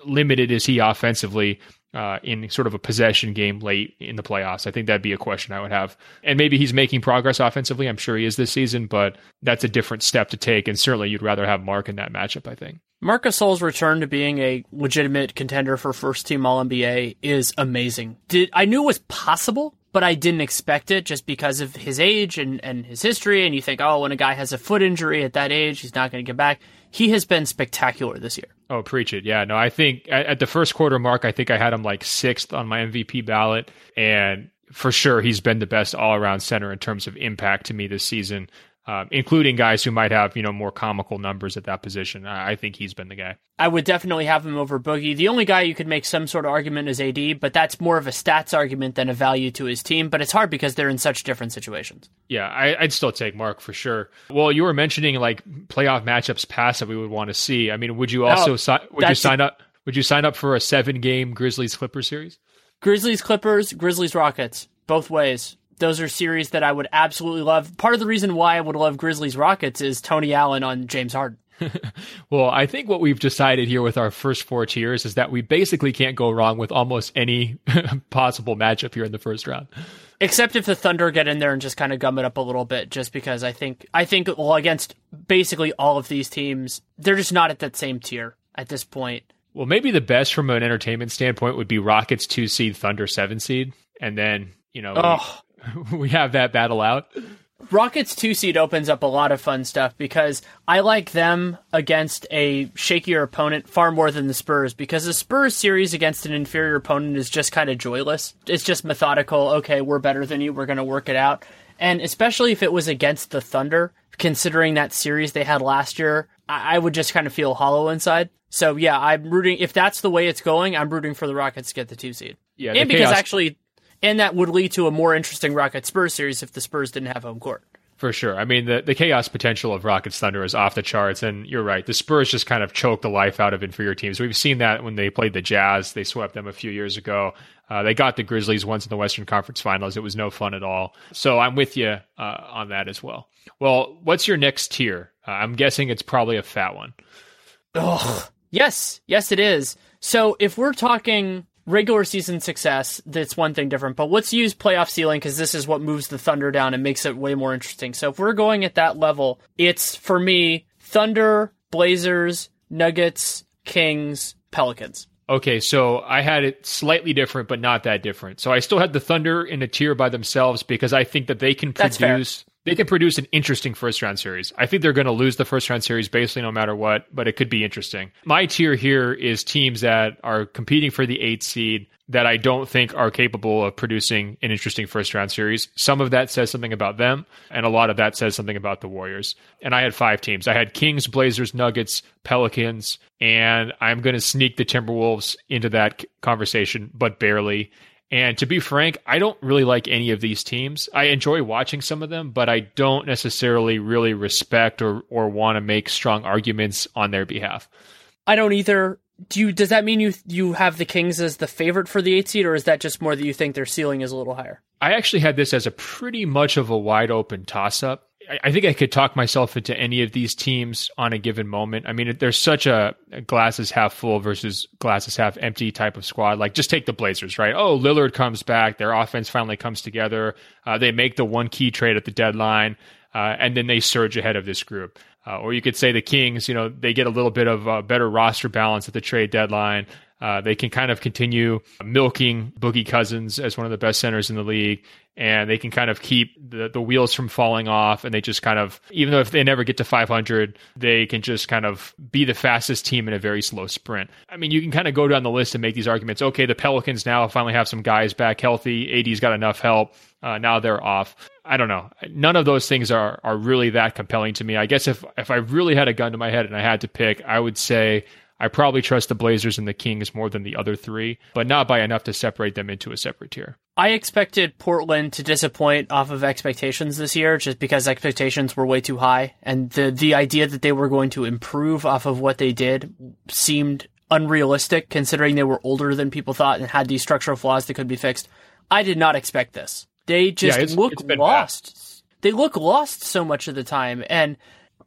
limited is he offensively? Uh, in sort of a possession game late in the playoffs? I think that'd be a question I would have. And maybe he's making progress offensively. I'm sure he is this season, but that's a different step to take. And certainly you'd rather have Marc in that matchup, I think.
Marc Gasol's return to being a legitimate contender for first team All NBA is amazing. Did I knew it was possible, but I didn't expect it just because of his age and, and his history. And you think, oh, when a guy has a foot injury at that age, he's not going to get back. He has been spectacular this year.
Oh, preach it. Yeah, no, I think at, at the first quarter mark, I think I had him like sixth on my MVP ballot. And for sure, he's been the best all around center in terms of impact to me this season uh, including guys who might have you know more comical numbers at that position. I, I think he's been the guy.
I would definitely have him over Boogie. The only guy you could make some sort of argument is AD, but that's more of a stats argument than a value to his team. But it's hard because they're in such different situations.
Yeah, I, would still take Marc for sure. Well, you were mentioning like playoff matchups past that we would want to see. I mean, would you also oh, si- would you sign up? Would you sign up for a seven game Grizzlies Clippers series?
Grizzlies Clippers, Grizzlies Rockets, both ways. Those are series that I would absolutely love. Part of the reason why I would love Grizzlies Rockets is Tony Allen on James Harden.
well, I think what we've decided here with our first four tiers is that we basically can't go wrong with almost any possible matchup here in the first round.
Except if the Thunder get in there and just kind of gum it up a little bit, just because I think I think well against basically all of these teams, they're just not at that same tier at this point.
Well, maybe the best from an entertainment standpoint would be Rockets two seed, Thunder seven seed, and then you know we have that battle out.
Rockets two seed opens up a lot of fun stuff because I like them against a shakier opponent far more than the Spurs because the Spurs series against an inferior opponent is just kind of joyless. It's just methodical. Okay, we're better than you. We're going to work it out. And especially if it was against the Thunder, considering that series they had last year, I, I would just kind of feel hollow inside. So yeah, I'm rooting. If that's the way it's going, I'm rooting for the Rockets to get the two seed.
Yeah,
and because
chaos-
actually and that would lead to a more interesting Rocket Spurs series if the Spurs didn't have home court.
For sure. I mean, the, the chaos potential of Rockets Thunder is off the charts. And you're right. The Spurs just kind of choke the life out of inferior teams. We've seen that when they played the Jazz. They swept them a few years ago. Uh, they got the Grizzlies once in the Western Conference Finals. It was no fun at all. So I'm with you uh, on that as well. Well, what's your next tier? Uh, I'm guessing it's probably a fat one.
Ugh. Yes. Yes, it is. So if we're talking regular season success, that's one thing different. But let's use playoff ceiling because this is what moves the Thunder down and makes it way more interesting. So if we're going at that level, it's for me Thunder, Blazers, Nuggets, Kings, Pelicans.
Okay, so I had it slightly different, but not that different. So I still had the Thunder in a tier by themselves because I think that they can produce they can produce an interesting first round series. I think they're going to lose the first round series basically no matter what, but it could be interesting. My tier here is teams that are competing for the eighth seed that I don't think are capable of producing an interesting first round series. Some of that says something about them, and a lot of that says something about the Warriors. And I had five teams. I had Kings, Blazers, Nuggets, Pelicans, and I'm going to sneak the Timberwolves into that conversation, but barely. And to be frank, I don't really like any of these teams. I enjoy watching some of them, but I don't necessarily really respect or, or want to make strong arguments on their behalf.
I don't either. Do you? Does that mean you you have the Kings as the favorite for the eight seed, or is that just more that you think their ceiling is a little higher?
I actually had this as a pretty much of a wide open toss up. I think I could talk myself into any of these teams on a given moment. I mean, there's such a, a glasses half full versus glasses half empty type of squad. Like, just take the Blazers, right? Oh, Lillard comes back. Their offense finally comes together. Uh, they make the one key trade at the deadline, uh, and then they surge ahead of this group. Uh, or you could say the Kings, you know, they get a little bit of uh, better roster balance at the trade deadline. Uh, they can kind of continue milking Boogie Cousins as one of the best centers in the league, and they can kind of keep the, the wheels from falling off. And they just kind of, even though if they never get to 500, they can just kind of be the fastest team in a very slow sprint. I mean, you can kind of go down the list and make these arguments. Okay, the Pelicans now finally have some guys back healthy. AD's got enough help. Uh, now they're off. I don't know. None of those things are are really that compelling to me. I guess if if I really had a gun to my head and I had to pick, I would say I probably trust the Blazers and the Kings more than the other three, but not by enough to separate them into a separate tier.
I expected Portland to disappoint off of expectations this year, just because expectations were way too high, and the the idea that they were going to improve off of what they did seemed unrealistic, considering they were older than people thought and had these structural flaws that could be fixed. I did not expect this. They just
Yeah, it's-
look
it's
lost. They look lost so much of the time, and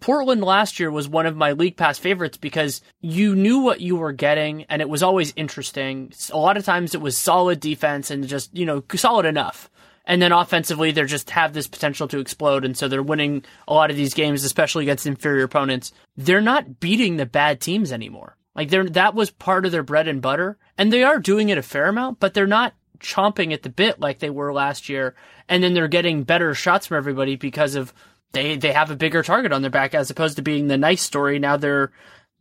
Portland last year was one of my league pass favorites because you knew what you were getting and it was always interesting. A lot of times it was solid defense and just, you know, solid enough. And then offensively, they just have this potential to explode. And so they're winning a lot of these games, especially against inferior opponents. They're not beating the bad teams anymore. Like they're, that was part of their bread and butter. And they are doing it a fair amount, but they're not chomping at the bit like they were last year. And then they're getting better shots from everybody because of they they have a bigger target on their back as opposed to being the nice story. Now they're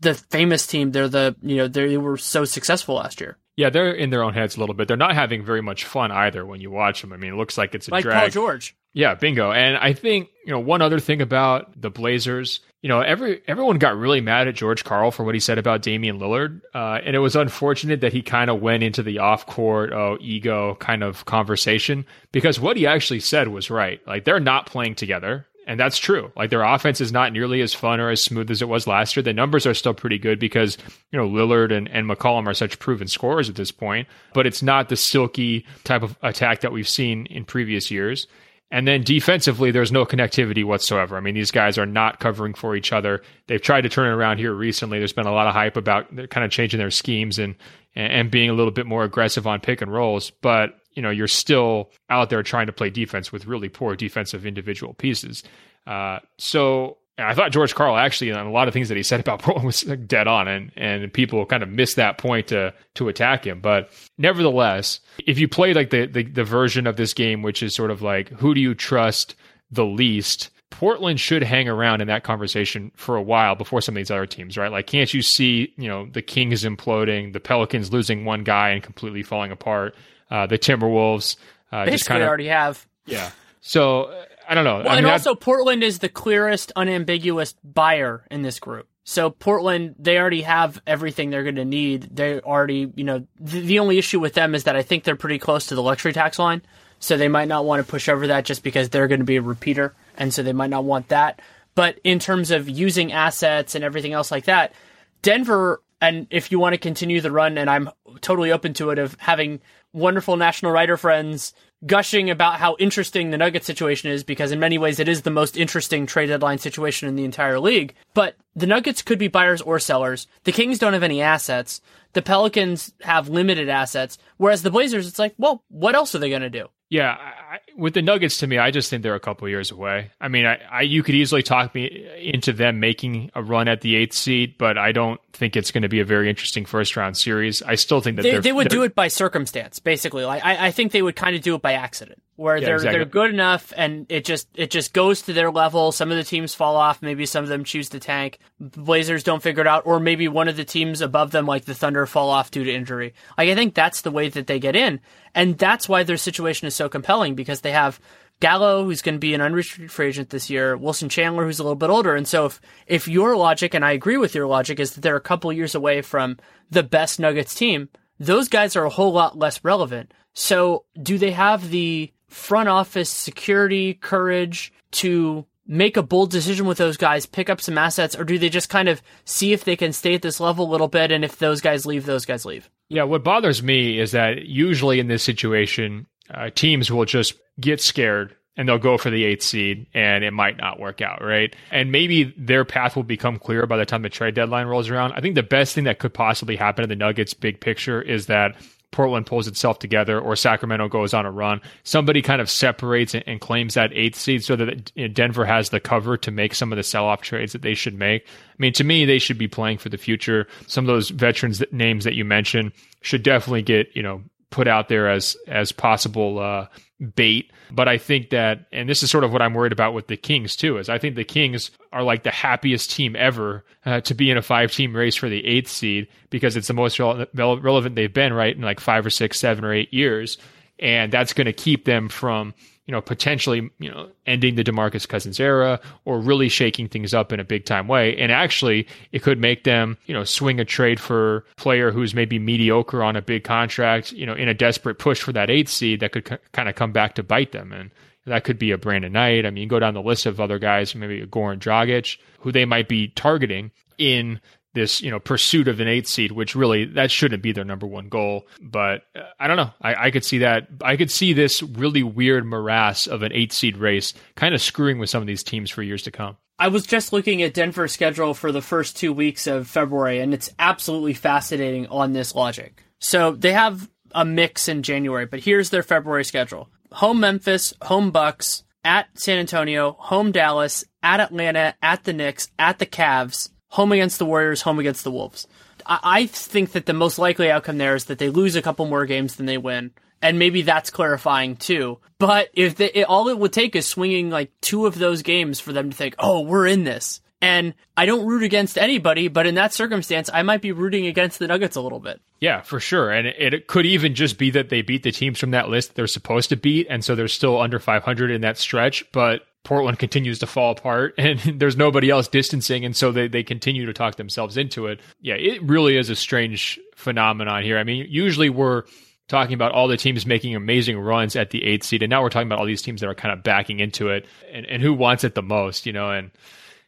the famous team. They're the you know they were so successful last year.
Yeah, they're in their own heads a little bit. They're not having very much fun either when you watch them. I mean, it looks like it's a
Like
drag.
Paul George.
Yeah, bingo. And I think, you know, one other thing about the Blazers, you know, every everyone got really mad at George Karl for what he said about Damian Lillard. Uh, and it was unfortunate that he kind of went into the off court, oh, ego kind of conversation because what he actually said was right. Like, they're not playing together. And that's true. Like their offense is not nearly as fun or as smooth as it was last year. The numbers are still pretty good because, you know, Lillard and, and McCollum are such proven scorers at this point, but it's not the silky type of attack that we've seen in previous years. And then defensively, there's no connectivity whatsoever. I mean, these guys are not covering for each other. They've tried to turn it around here recently. There's been a lot of hype about kind of changing their schemes and and being a little bit more aggressive on pick and rolls. But you know, you're still out there trying to play defense with really poor defensive individual pieces. Uh, so and I thought George Karl actually on a lot of things that he said about Portland was dead on, and and people kind of missed that point to to attack him. But nevertheless, if you play like the, the the version of this game, which is sort of like who do you trust the least, Portland should hang around in that conversation for a while before some of these other teams, right? Like, can't you see, you know, the Kings imploding, the Pelicans losing one guy and completely falling apart, uh, the Timberwolves uh,
Basically,
just kind of
already have.
Yeah. So I don't know.
Well,
I
and
mean,
also Portland is the clearest, unambiguous buyer in this group. So Portland, they already have everything they're going to need. They already, you know, the, the only issue with them is that I think they're pretty close to the luxury tax line. So they might not want to push over that just because they're going to be a repeater, and so they might not want that. But in terms of using assets and everything else like that, Denver, and if you want to continue the run, and I'm totally open to it, of having wonderful national writer friends gushing about how interesting the Nugget situation is because in many ways it is the most interesting trade deadline situation in the entire league. But the Nuggets could be buyers or sellers. The Kings don't have any assets. The Pelicans have limited assets. Whereas the Blazers, it's like, well, what else are they going to do?
Yeah, I, with the Nuggets, to me, I just think they're a couple years away. I mean, I, I, you could easily talk me into them making a run at the eighth seed, but I don't think it's going to be a very interesting first round series. I still think that
they, they would do it by circumstance, basically. Like I, I think they would kind of do it by accident, where
Yeah,
they're
exactly.
they're good enough, and it just it just goes to their level. Some of the teams fall off, maybe some of them choose to tank. Blazers don't figure it out, or maybe one of the teams above them, like the Thunder, fall off due to injury. Like I think that's the way that they get in, and that's why their situation is so compelling because they have Gallo, who's going to be an unrestricted free agent this year, Wilson Chandler, who's a little bit older. And so if, if your logic, and I agree with your logic, is that they're a couple years away from the best Nuggets team, those guys are a whole lot less relevant. So do they have the front office security courage to make a bold decision with those guys, pick up some assets, or do they just kind of see if they can stay at this level a little bit and if those guys leave, those guys leave?
Yeah, what bothers me is that usually in this situation, uh, teams will just get scared and they'll go for the eighth seed and it might not work out, right? And maybe their path will become clear by the time the trade deadline rolls around. I think the best thing that could possibly happen to the Nuggets' big picture is that Portland pulls itself together or Sacramento goes on a run. Somebody kind of separates and, claims that eighth seed so that you know, Denver has the cover to make some of the sell off trades that they should make. I mean, to me, they should be playing for the future. Some of those veterans names that you mentioned should definitely get, you know, put out there as as possible uh, bait. But I think that, and this is sort of what I'm worried about with the Kings too, is I think the Kings are like the happiest team ever uh, to be in a five team race for the eighth seed because it's the most rele- relevant they've been, right, in like five or six, seven or eight years, and that's going to keep them from you know, potentially, you know, ending the DeMarcus Cousins era or really shaking things up in a big time way. And actually, it could make them, you know, swing a trade for a player who's maybe mediocre on a big contract, you know, in a desperate push for that eighth seed that could c- kind of come back to bite them. And that could be a Brandon Knight. I mean, you go down the list of other guys, maybe a Goran Dragic, who they might be targeting in this you know pursuit of an eighth seed, which really that shouldn't be their number one goal. But uh, I don't know. I, I could see that. I could see this really weird morass of an eight seed race kind of screwing with some of these teams for years to come.
I was just looking at Denver's schedule for the first two weeks of February, and it's absolutely fascinating on this logic. So they have a mix in January, but here's their February schedule home Memphis, home Bucks, at San Antonio, home Dallas, at Atlanta, at the Knicks, at the Cavs, home against the Warriors, home against the Wolves. I, I think that the most likely outcome there is that they lose a couple more games than they win. And maybe that's clarifying too. But if they, it, all it would take is swinging like two of those games for them to think, oh, we're in this. And I don't root against anybody, but in that circumstance, I might be rooting against the Nuggets a little bit.
Yeah, for sure. And it, it could even just be that they beat the teams from that list they're supposed to beat. And so they're still under 500 in that stretch. But Portland continues to fall apart and there's nobody else distancing. And so they, they continue to talk themselves into it. Yeah, it really is a strange phenomenon here. I mean, usually we're talking about all the teams making amazing runs at the eighth seed, and now we're talking about all these teams that are kind of backing into it, and, and who wants it the most, you know, and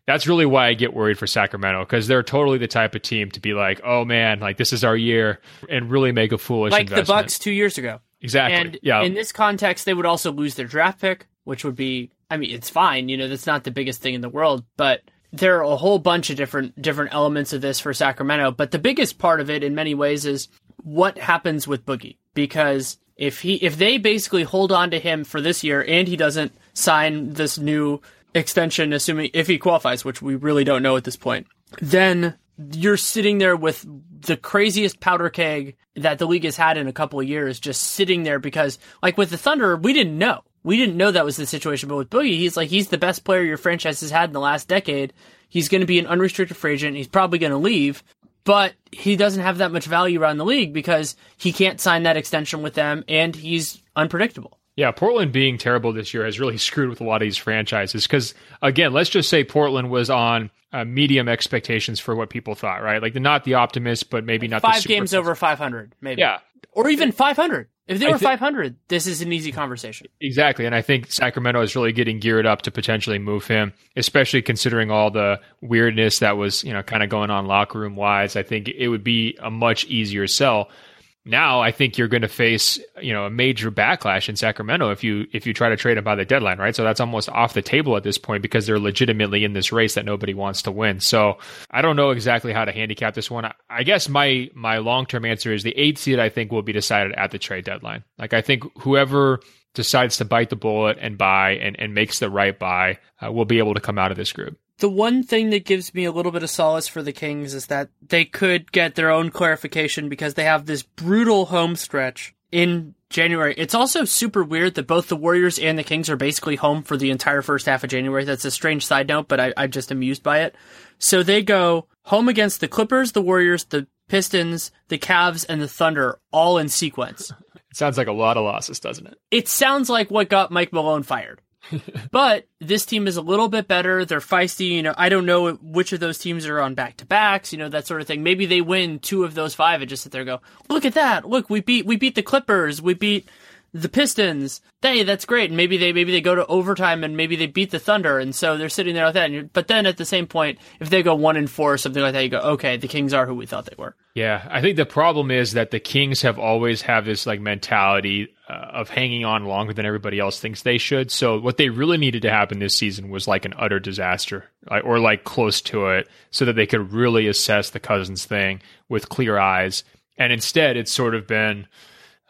that's really why I get worried for Sacramento because they're totally the type of team to be like, oh man, like this is our year, and really make a foolish
like
investment.
the Bucks two years ago.
Exactly.
And
yeah.
in this context, they would also lose their draft pick, which would be, I mean, it's fine. You know, that's not the biggest thing in the world, but there are a whole bunch of different different elements of this for Sacramento. But the biggest part of it, in many ways, is what happens with Boogie because if he if they basically hold on to him for this year and he doesn't sign this new extension, assuming if he qualifies, which we really don't know at this point, then you're sitting there with the craziest powder keg that the league has had in a couple of years, just sitting there because, like with the Thunder, we didn't know. We didn't know that was the situation, but with Boogie, he's like he's the best player your franchise has had in the last decade. He's going to be an unrestricted free agent. He's probably going to leave, but he doesn't have that much value around the league because he can't sign that extension with them, and he's unpredictable.
Yeah, Portland being terrible this year has really screwed with a lot of these franchises. Because again, let's just say Portland was on uh, medium expectations for what people thought, right? Like not the optimist, but maybe not
five games over 500, maybe.
Yeah,
or even 500. If they were
thi-
500, this is an easy conversation.
Exactly. And I think Sacramento is really getting geared up to potentially move him, especially considering all the weirdness that was, you know, kind of going on locker room wise. I think it would be a much easier sell. Now I think you're going to face, you know, a major backlash in Sacramento if you if you try to trade him by the deadline, right? So that's almost off the table at this point because they're legitimately in this race that nobody wants to win. So I don't know exactly how to handicap this one. I- guess my my long term answer is the eighth seed. I think will be decided at the trade deadline. Like I think whoever decides to bite the bullet and buy and, and makes the right buy uh, will be able to come out of this group.
The one thing that gives me a little bit of solace for the Kings is that they could get their own clarification because they have this brutal home stretch in January. It's also super weird that both the Warriors and the Kings are basically home for the entire first half of January. That's a strange side note, but I, I'm just amused by it. So they go home against the Clippers, the Warriors, the Pistons, the Cavs, and the Thunder all in sequence.
It sounds like a lot of losses, doesn't it?
it sounds like what got Mike Malone fired. but this team is a little bit better. They're feisty. You know, I don't know which of those teams are on back to backs. You know that sort of thing. Maybe they win two of those five and just sit there and go, look at that. Look, we beat we beat the Clippers. We beat the Pistons. Hey, that's great. And maybe they maybe they go to overtime and maybe they beat the Thunder. And so they're sitting there like that. But then at the same point, if they go one and four or something like that, you go, okay, the Kings are who we thought they were.
Yeah, I think the problem is that the Kings have always have this like mentality uh, of hanging on longer than everybody else thinks they should. So what they really needed to happen this season was like an utter disaster, or like close to it, so that they could really assess the Cousins thing with clear eyes. And instead, it's sort of been,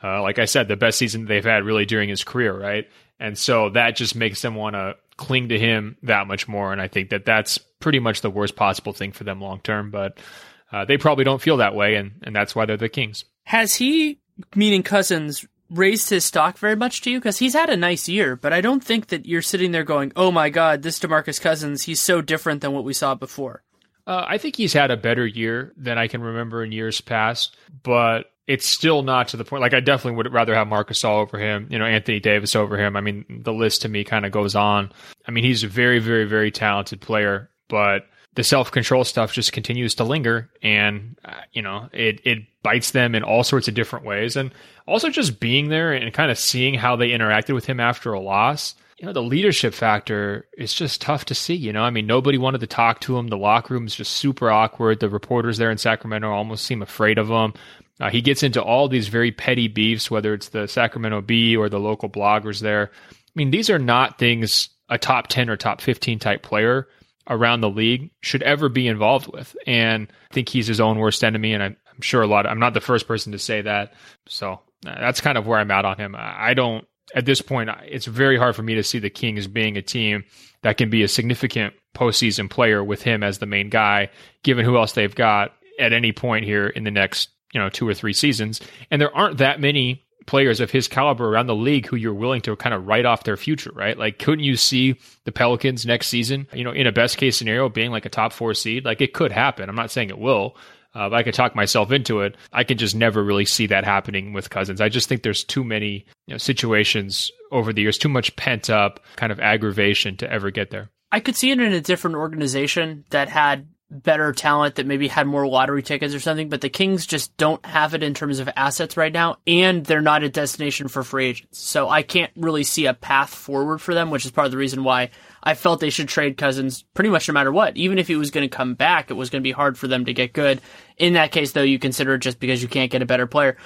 uh, like I said, the best season they've had really during his career, right? And so that just makes them want to cling to him that much more. And I think that that's pretty much the worst possible thing for them long term. But uh, they probably don't feel that way, and, and that's why they're the Kings.
Has he, meaning Cousins, raised his stock very much to you? Because he's had a nice year, but I don't think that you're sitting there going, "Oh my God, this DeMarcus Cousins, he's so different than what we saw before."
Uh, I think he's had a better year than I can remember in years past, but it's still not to the point. Like I definitely would rather have Marc Gasol over him, you know, Anthony Davis over him. I mean, the list to me kind of goes on. I mean, he's a very, very, very talented player, but the self control stuff just continues to linger, and uh, you know, it it bites them in all sorts of different ways, and also just being there and kind of seeing how they interacted with him after a loss you know, the leadership factor is just tough to see. You know, I mean, nobody wanted to talk to him. The locker room is just super awkward. The reporters there in Sacramento almost seem afraid of him. Uh, he gets into all these very petty beefs, whether it's the Sacramento Bee or the local bloggers there. I mean, these are not things a top 10 or top 15 type player around the league should ever be involved with. And I think he's his own worst enemy. And I'm, I'm sure a lot, I'm not the first person to say that. So uh, that's kind of where I'm at on him. I don't, at this point, it's very hard for me to see the Kings being a team that can be a significant postseason player with him as the main guy, given who else they've got at any point here in the next, you know, two or three seasons. And there aren't that many players of his caliber around the league who you're willing to kind of write off their future, right? Like, couldn't you see the Pelicans next season, you know, in a best case scenario being like a top four seed? Like, it could happen. I'm not saying it will. Uh, I could talk myself into it. I could just never really see that happening with Cousins. I just think there's too many you know, situations over the years, too much pent up kind of aggravation to ever get there.
I could see it in a different organization that had better talent that maybe had more lottery tickets or something, but the Kings just don't have it in terms of assets right now, and they're not a destination for free agents. So I can't really see a path forward for them, which is part of the reason why I felt they should trade Cousins pretty much no matter what. Even if he was going to come back, it was going to be hard for them to get good. In that case, though, you consider it just because you can't get a better player.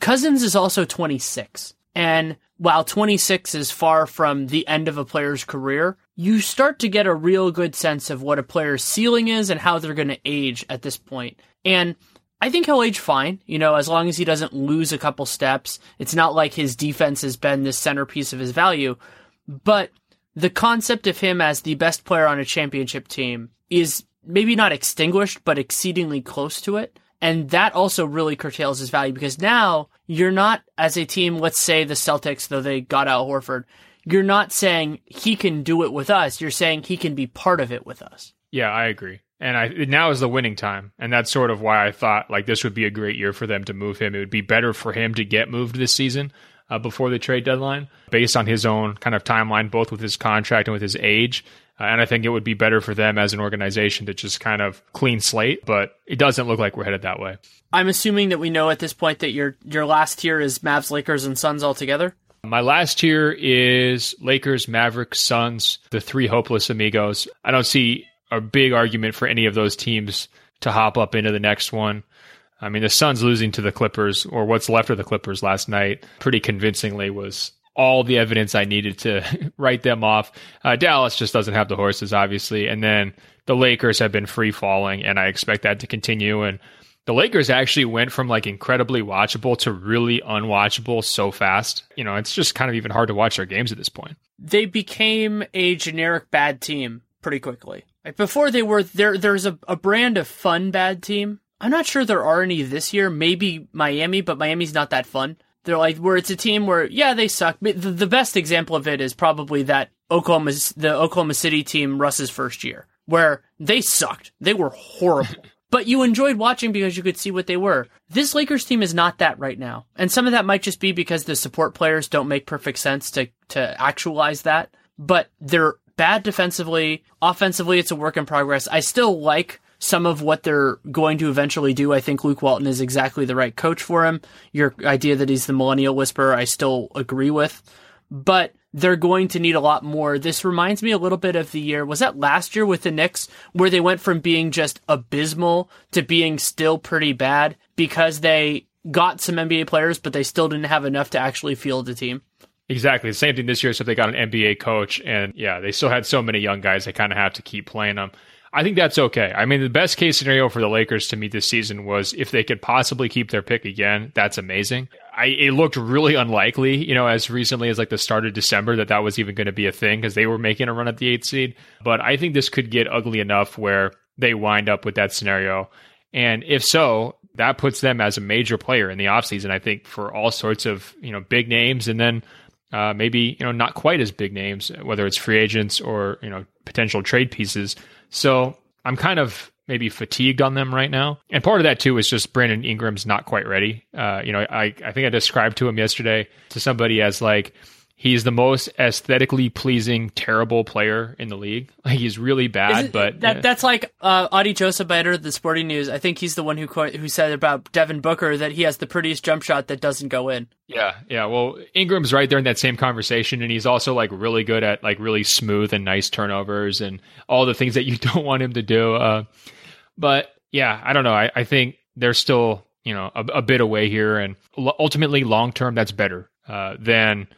Cousins is also 26. And while 26 is far from the end of a player's career, you start to get a real good sense of what a player's ceiling is and how they're going to age at this point. And I think he'll age fine, you know, as long as he doesn't lose a couple steps. It's not like his defense has been the centerpiece of his value, but the concept of him as the best player on a championship team is maybe not extinguished, but exceedingly close to it. And that also really curtails his value because now you're not as a team, let's say the Celtics, though they got out Horford, you're not saying he can do it with us. You're saying he can be part of it with us.
Yeah, I agree. And I now is the winning time, and that's sort of why I thought like this would be a great year for them to move him. It would be better for him to get moved this season uh, before the trade deadline, based on his own kind of timeline, both with his contract and with his age. Uh, and I think it would be better for them as an organization to just kind of clean slate, but it doesn't look like we're headed that way.
I'm assuming that we know at this point that your your last tier is Mavs, Lakers, and Suns all together.
My last here is Lakers, Mavericks, Suns, the three hopeless amigos. I don't see a big argument for any of those teams to hop up into the next one. I mean, the Suns losing to the Clippers, or what's left of the Clippers last night, pretty convincingly was all the evidence I needed to write them off. Uh, Dallas just doesn't have the horses, obviously. And then the Lakers have been free falling, and I expect that to continue. And the Lakers actually went from like incredibly watchable to really unwatchable so fast. You know, it's just kind of even hard to watch their games at this point.
They became a generic bad team pretty quickly. Like before they were there there's a, a brand of fun bad team. I'm not sure there are any this year. Maybe Miami, but Miami's not that fun. They're like where it's a team where yeah they suck. The, the best example of it is probably that Oklahoma the Oklahoma City team Russ's first year where they sucked. They were horrible. but you enjoyed watching because you could see what they were. This Lakers team is not that right now. And some of that might just be because the support players don't make perfect sense to, to actualize that. But they're bad defensively. Offensively, it's a work in progress. I still like some of what they're going to eventually do. I think Luke Walton is exactly the right coach for him. Your idea that he's the millennial whisperer, I still agree with. But they're going to need a lot more. This reminds me a little bit of the year, was that last year with the Knicks, where they went from being just abysmal to being still pretty bad because they got some NBA players, but they still didn't have enough to actually field the team?
Exactly. The same thing this year, except they got an NBA coach, and yeah, they still had so many young guys, they kind of have to keep playing them. I think that's okay. I mean, the best case scenario for the Lakers to meet this season was if they could possibly keep their pick again. That's amazing. I, it looked really unlikely, you know, as recently as like the start of December that that was even going to be a thing because they were making a run at the eighth seed. But I think this could get ugly enough where they wind up with that scenario. And if so, that puts them as a major player in the offseason, I think, for all sorts of, you know, big names and then uh, maybe, you know, not quite as big names, whether it's free agents or, you know, potential trade pieces. So I'm kind of maybe fatigued on them right now. And part of that too is just Brandon Ingram's not quite ready. Uh, you know, I, I think I described to him yesterday to somebody as like, He's the most aesthetically pleasing, terrible player in the league. Like he's really bad, it, but
that, that's like uh, Adi Joseph editor the Sporting News. I think he's the one who who said about Devin Booker that he has the prettiest jump shot that doesn't go in.
Yeah, yeah. Well, Ingram's right there in that same conversation, and he's also like really good at like really smooth and nice turnovers and all the things that you don't want him to do. Uh, but yeah, I don't know. I, I think they're still you know a, a bit away here, and ultimately long term, that's better uh, than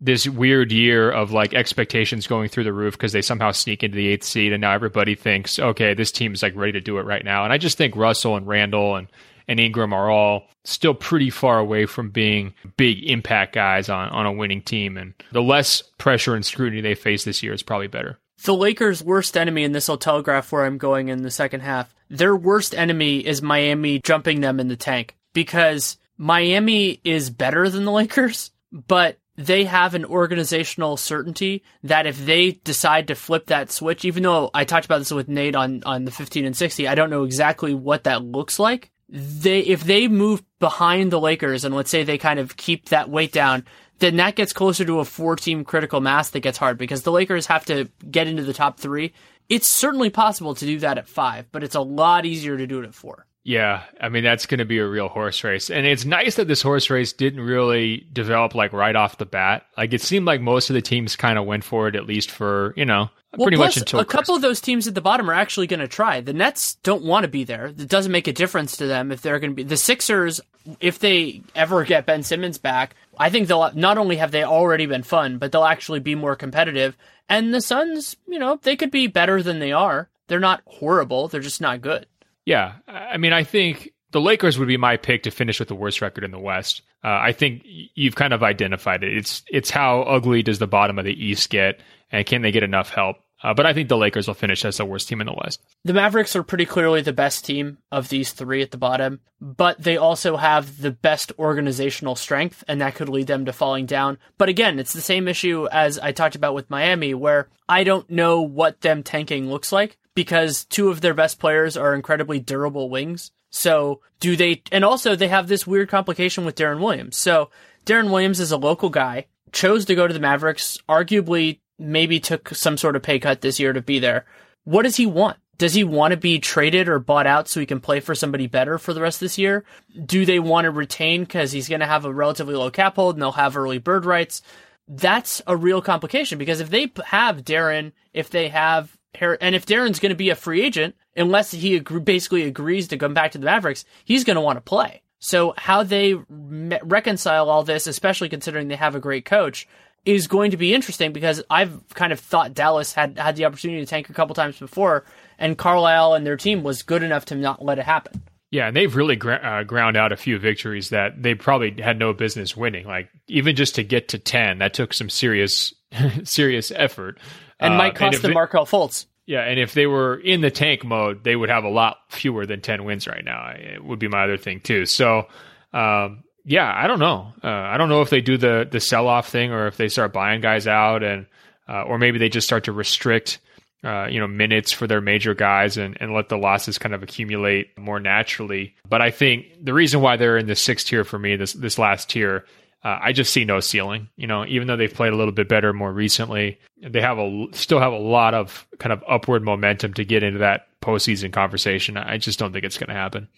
this weird year of like expectations going through the roof because they somehow sneak into the eighth seed and now everybody thinks, okay, this team's like ready to do it right now. And I just think Russell and Randle and, and Ingram are all still pretty far away from being big impact guys on, on a winning team. And the less pressure and scrutiny they face this year is probably better.
The Lakers' worst enemy, and this will telegraph where I'm going in the second half, their worst enemy is Miami jumping them in the tank because Miami is better than the Lakers, but they have an organizational certainty that if they decide to flip that switch, even though I talked about this with Nate on, on the 15 and 60, I don't know exactly what that looks like. They, if they move behind the Lakers and let's say they kind of keep that weight down, then that gets closer to a four team critical mass that gets hard because the Lakers have to get into the top three It's certainly possible to do that at five, but it's a lot easier to do it at four.
Yeah, I mean that's going to be a real horse race, and it's nice that this horse race didn't really develop like right off the bat. Like it seemed like most of the teams kind of went for it, at least for you know
well,
pretty much until
a couple of those teams at the bottom are actually going to try. The Nets don't want to be there. It doesn't make a difference to them if they're going to be the Sixers. If they ever get Ben Simmons back, I think they'll not only have they already been fun, but they'll actually be more competitive. And the Suns, you know, they could be better than they are. They're not horrible. They're just not good.
Yeah, I mean, I think the Lakers would be my pick to finish with the worst record in the West. Uh, I think you've kind of identified it. It's it's how ugly does the bottom of the East get, and can they get enough help? Uh, but I think the Lakers will finish as the worst team in the West.
The Mavericks are pretty clearly the best team of these three at the bottom, but they also have the best organizational strength, and that could lead them to falling down. But again, it's the same issue as I talked about with Miami, where I don't know what them tanking looks like because two of their best players are incredibly durable wings. So do they, and also they have this weird complication with Deron Williams. So Deron Williams is a local guy, chose to go to the Mavericks, arguably maybe took some sort of pay cut this year to be there. What does he want? Does he want to be traded or bought out so he can play for somebody better for the rest of this year? Do they want to retain because he's going to have a relatively low cap hold and they'll have early bird rights? That's a real complication because if they have Deron, if they have and if Deron's going to be a free agent, unless he basically agrees to come back to the Mavericks, he's going to want to play. So how they reconcile all this, especially considering they have a great coach, is going to be interesting because I've kind of thought Dallas had had the opportunity to tank a couple times before, and Carlisle and their team was good enough to not let it happen.
Yeah, and they've really gra- uh, ground out a few victories that they probably had no business winning. Like even just to get to ten, that took some serious, serious effort
and uh, might cost them Markelle Fultz.
Yeah, and if they were in the tank mode, they would have a lot fewer than ten wins right now. It would be my other thing too. So, um, yeah, I don't know. Uh, I don't know if they do the the sell off thing or if they start buying guys out, and uh, or maybe they just start to restrict. Uh, you know, minutes for their major guys and, and let the losses kind of accumulate more naturally. But I think the reason why they're in the sixth tier for me, this this last tier, uh, I just see no ceiling. You know, even though they've played a little bit better more recently, they have a still have a lot of kind of upward momentum to get into that postseason conversation. I just don't think it's going to happen.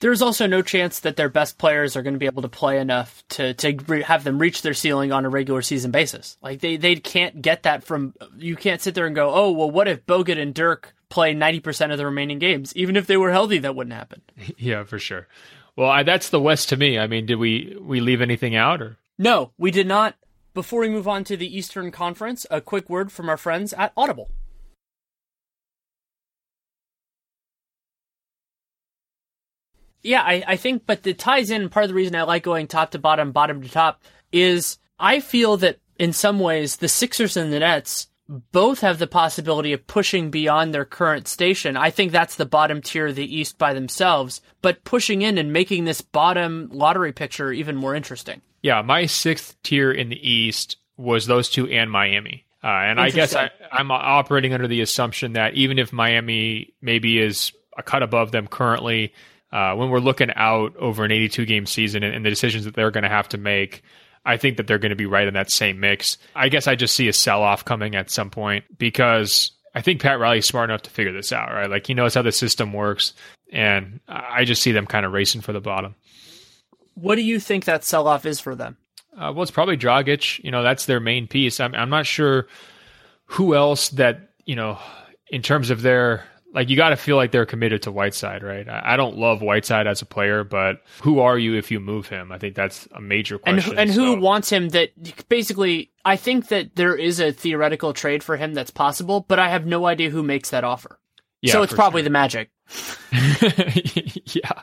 There's also no chance that their best players are going to be able to play enough to to re- have them reach their ceiling on a regular season basis. Like they they can't get that from. You can't sit there and go, oh well, what if Bogut and Dirk play 90% of the remaining games? Even if they were healthy, that wouldn't happen.
yeah, for sure. Well, I, that's the West to me. I mean, did we we leave anything out or?
No, we did not. Before we move on to the Eastern Conference, a quick word from our friends at Audible. Yeah, I, I think, but it ties in. Part of the reason I like going top to bottom, bottom to top, is I feel that in some ways the Sixers and the Nets both have the possibility of pushing beyond their current station. I think that's the bottom tier of the East by themselves, but pushing in and making this bottom lottery picture even more interesting.
Yeah, my sixth tier in the East was those two and Miami. Uh, and I guess I, I'm operating under the assumption that even if Miami maybe is a cut above them currently, uh, when we're looking out over an 82 game season and, and the decisions that they're going to have to make, I think that they're going to be right in that same mix. I guess I just see a sell off coming at some point because I think Pat Riley's smart enough to figure this out, right? Like he knows how the system works, and I just see them kind of racing for the bottom.
What do you think that sell off is for them?
Uh, well, it's probably Dragic. You know, that's their main piece. I'm, I'm not sure who else that you know in terms of their like you got to feel like they're committed to Whiteside, right? I, don't love Whiteside as a player, but who are you if you move him? I think that's a major question.
And, and who wants him? That basically, I think that there is a theoretical trade for him that's possible, but I have no idea who makes that offer. Yeah, so it's probably sure. the Magic.
yeah,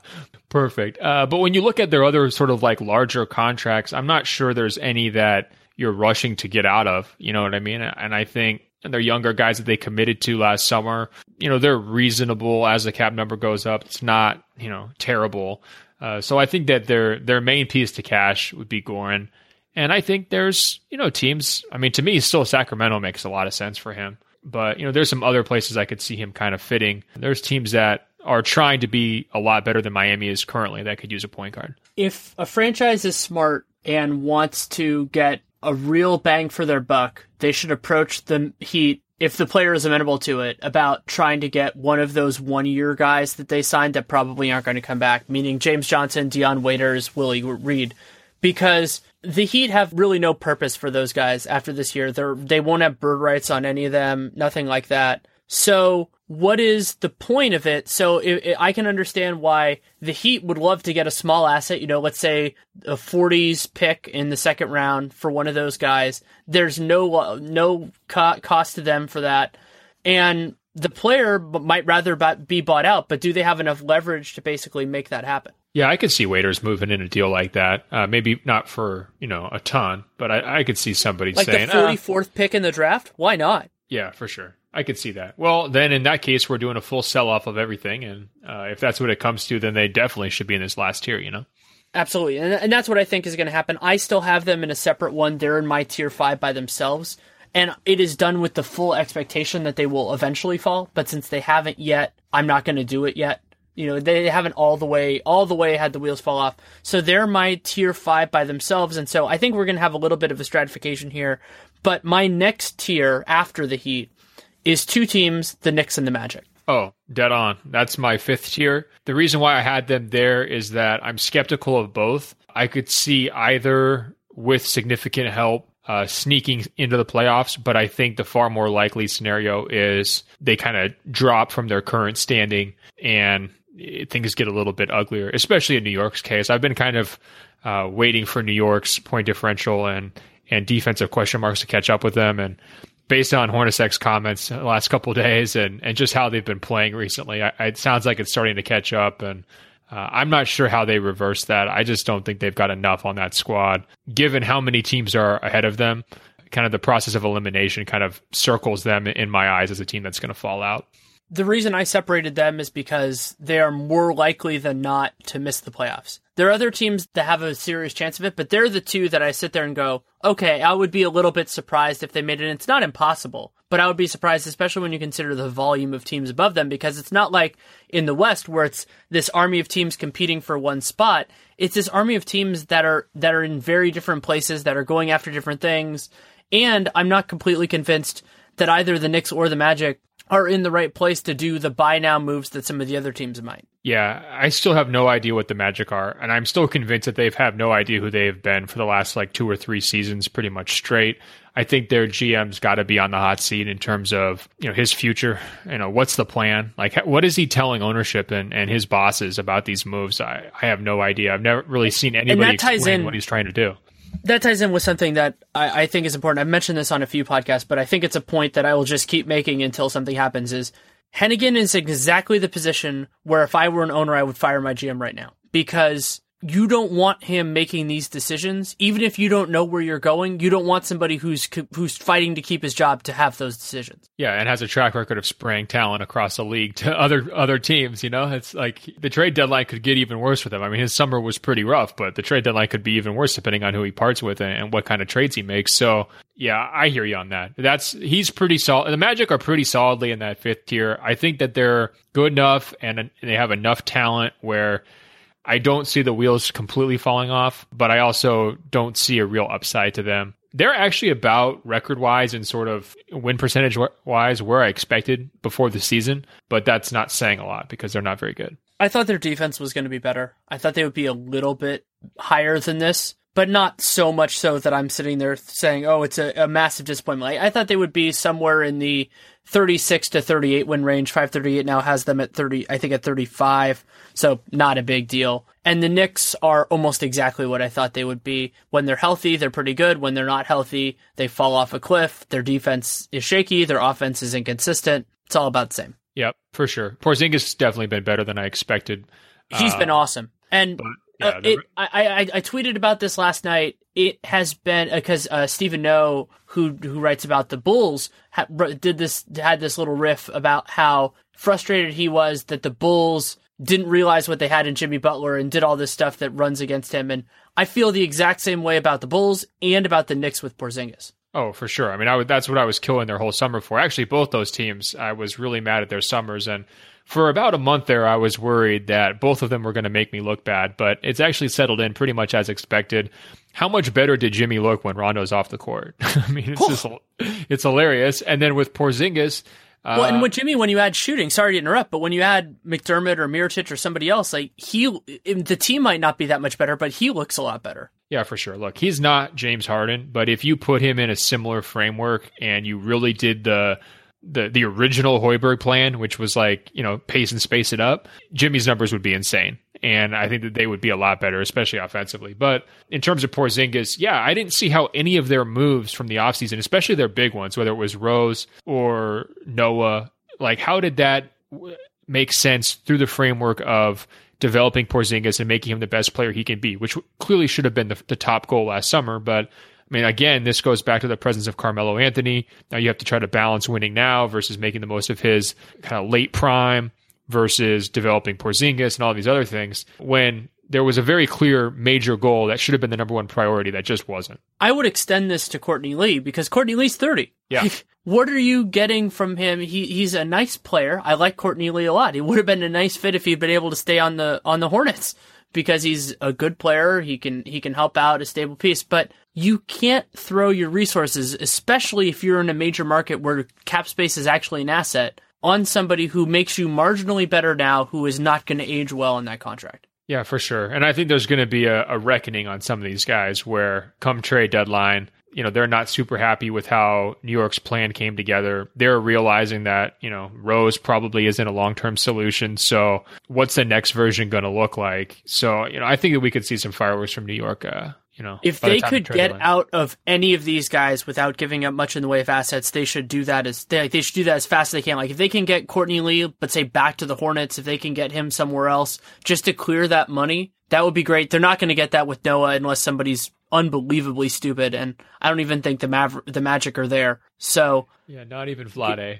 perfect. Uh, but when you look at their other sort of like larger contracts, I'm not sure there's any that you're rushing to get out of. You know what I mean? And I think and they're younger guys that they committed to last summer. You know, they're reasonable as the cap number goes up. It's not, you know, terrible. Uh, so I think that their their main piece to cash would be Goran. And I think there's, you know, teams. I mean, to me, still Sacramento makes a lot of sense for him. But, you know, there's some other places I could see him kind of fitting. There's teams that are trying to be a lot better than Miami is currently that could use a point guard.
If a franchise is smart and wants to get a real bang for their buck, they should approach the Heat if the player is amenable to it, about trying to get one of those one year guys that they signed that probably aren't going to come back, meaning James Johnson, Dion Waiters, Willie Reed, because the Heat have really no purpose for those guys after this year. They're they won't have bird rights on any of them, nothing like that. So what is the point of it? So it, it, I can understand why the Heat would love to get a small asset. You know, let's say a 40s pick in the second round for one of those guys. There's no no co- cost to them for that, and the player might rather be bought out. But do they have enough leverage to basically make that happen?
Yeah, I could see Waiters moving in a deal like that. Uh, maybe not for you know a ton, but I, I could see somebody
like
saying
the 44th uh, pick in the draft. Why not?
Yeah, for sure. I could see that. Well, then in that case, we're doing a full sell off of everything, and uh, if that's what it comes to, then they definitely should be in this last tier. You know.
Absolutely, and, and that's what I think is going to happen. I still have them in a separate one. They're in my tier five by themselves, and it is done with the full expectation that they will eventually fall. But since they haven't yet, I'm not going to do it yet. You know, they haven't all the way, all the way had the wheels fall off. So they're my tier five by themselves, and so I think we're going to have a little bit of a stratification here. But my next tier after the Heat is two teams, the Knicks and the Magic.
Oh, dead on. That's my fifth tier. The reason why I had them there is that I'm skeptical of both. I could see either with significant help uh, sneaking into the playoffs, but I think the far more likely scenario is they kind of drop from their current standing and things get a little bit uglier, especially in New York's case. I've been kind of uh, waiting for New York's point differential and and defensive question marks to catch up with them. And based on Hornacek's comments the last couple days and, and just how they've been playing recently, I, it sounds like it's starting to catch up. And uh, I'm not sure how they reverse that. I just don't think they've got enough on that squad. Given how many teams are ahead of them, kind of the process of elimination kind of circles them in my eyes as a team that's going to fall out.
The reason I separated them is because they are more likely than not to miss the playoffs. There are other teams that have a serious chance of it, but they're the two that I sit there and go, okay, I would be a little bit surprised if they made it. It's not impossible, but I would be surprised, especially when you consider the volume of teams above them, because it's not like in the West where it's this army of teams competing for one spot. It's this army of teams that are that are in very different places that are going after different things. And I'm not completely convinced that either the Knicks or the Magic are in the right place to do the buy now moves that some of the other teams might.
Yeah, I still have no idea what the Magic are, and I'm still convinced that they've have no idea who they have been for the last like two or three seasons, pretty much straight. I think their GM's got to be on the hot seat in terms of you know his future. You know, what's the plan? Like, what is he telling ownership and, and his bosses about these moves? I, I have no idea. I've never really seen anybody explain in, what he's trying to do
that ties in with something that I, I, think is important. I've mentioned this on a few podcasts, but I think it's a point that I will just keep making until something happens. Is Hennigan is exactly the position where if I were an owner, I would fire my GM right now because you don't want him making these decisions. Even if you don't know where you're going you don't want somebody who's who's fighting to keep his job to have those decisions.
Yeah and has a track record of spraying talent across the league to other other teams you know? It's like the trade deadline could get even worse for them i mean his summer was pretty rough but the trade deadline could be even worse depending on who he parts with and, and what kind of trades he makes. So yeah i hear you on that. That's he's pretty solid the magic are pretty solidly in that fifth tier. I think that they're good enough and they have enough talent where I don't see the wheels completely falling off, but I also don't see a real upside to them. They're actually about record wise and sort of win percentage wise where I expected before the season, but that's not saying a lot because they're not very good.
I thought their defense was going to be better. I thought they would be a little bit higher than this, but not so much so that I'm sitting there saying, oh, it's a, a massive disappointment. I, I thought they would be somewhere in the 36 to 38 win range. 538 now has them at 30, I think at 35. So not a big deal. And the Knicks are almost exactly what I thought they would be. When they're healthy, they're pretty good. When they're not healthy, they fall off a cliff. Their defense is shaky. Their offense is inconsistent. It's all about the same.
Yep, for sure. Porzingis has definitely been better than I expected.
He's uh, been awesome. And but, yeah, uh, it, I, I, I tweeted about this last night. It has been because uh, uh, Stephen No, who who writes about the Bulls, ha, did this had this little riff about how frustrated he was that the Bulls didn't realize what they had in Jimmy Butler and did all this stuff that runs against him. And I feel the exact same way about the Bulls and about the Knicks with Porzingis.
Oh, for sure. I mean, I would, that's what I was killing their whole summer for. Actually, both those teams, I was really mad at their summers. And for about a month there, I was worried that both of them were going to make me look bad, but it's actually settled in pretty much as expected. How much better did Jimmy look when Rondo's off the court? I mean, it's just it's hilarious. And then with Porzingis,
uh, well, and with Jimmy, when you add shooting, sorry to interrupt, but when you add McDermott or Mirotic or somebody else, like he, the team might not be that much better, but he looks a lot better.
Yeah, for sure. Look, he's not James Harden, but if you put him in a similar framework and you really did the the the original Hoiberg plan, which was like you know pace and space it up, Jimmy's numbers would be insane, and I think that they would be a lot better, especially offensively. But in terms of Porzingis, yeah, I didn't see how any of their moves from the offseason, especially their big ones, whether it was Rose or Noah, like how did that make sense through the framework of developing Porzingis and making him the best player he can be, which clearly should have been the, the top goal last summer, but I mean, again, this goes back to the presence of Carmelo Anthony. Now you have to try to balance winning now versus making the most of his kind of late prime versus developing Porzingis and all these other things. When there was a very clear major goal that should have been the number one priority that just wasn't.
I would extend this to Courtney Lee because Courtney Lee's 30.
Yeah.
what are you getting from him? He he's a nice player. I like Courtney Lee a lot. He would have been a nice fit if he'd been able to stay on the on the Hornets because he's a good player. He can he can help out a stable piece, but you can't throw your resources, especially if you're in a major market where cap space is actually an asset, on somebody who makes you marginally better now who is not going to age well in that contract.
Yeah, for sure. And I think there's going to be a, a, reckoning on some of these guys where come trade deadline, you know, they're not super happy with how New York's plan came together. They're realizing that, you know, Rose probably isn't a long term solution. So what's the next version going to look like? So, you know, I think that we could see some fireworks from New York uh, you know,
if they the could get out of any of these guys without giving up much in the way of assets, they should do that as they, they should do that as fast as they can. Like if they can get Courtney Lee, but say back to the Hornets, if they can get him somewhere else just to clear that money, that would be great. They're not going to get that with Noah unless somebody's unbelievably stupid, and I don't even think the Maver- the Magic are there. So
yeah, not even Vlade.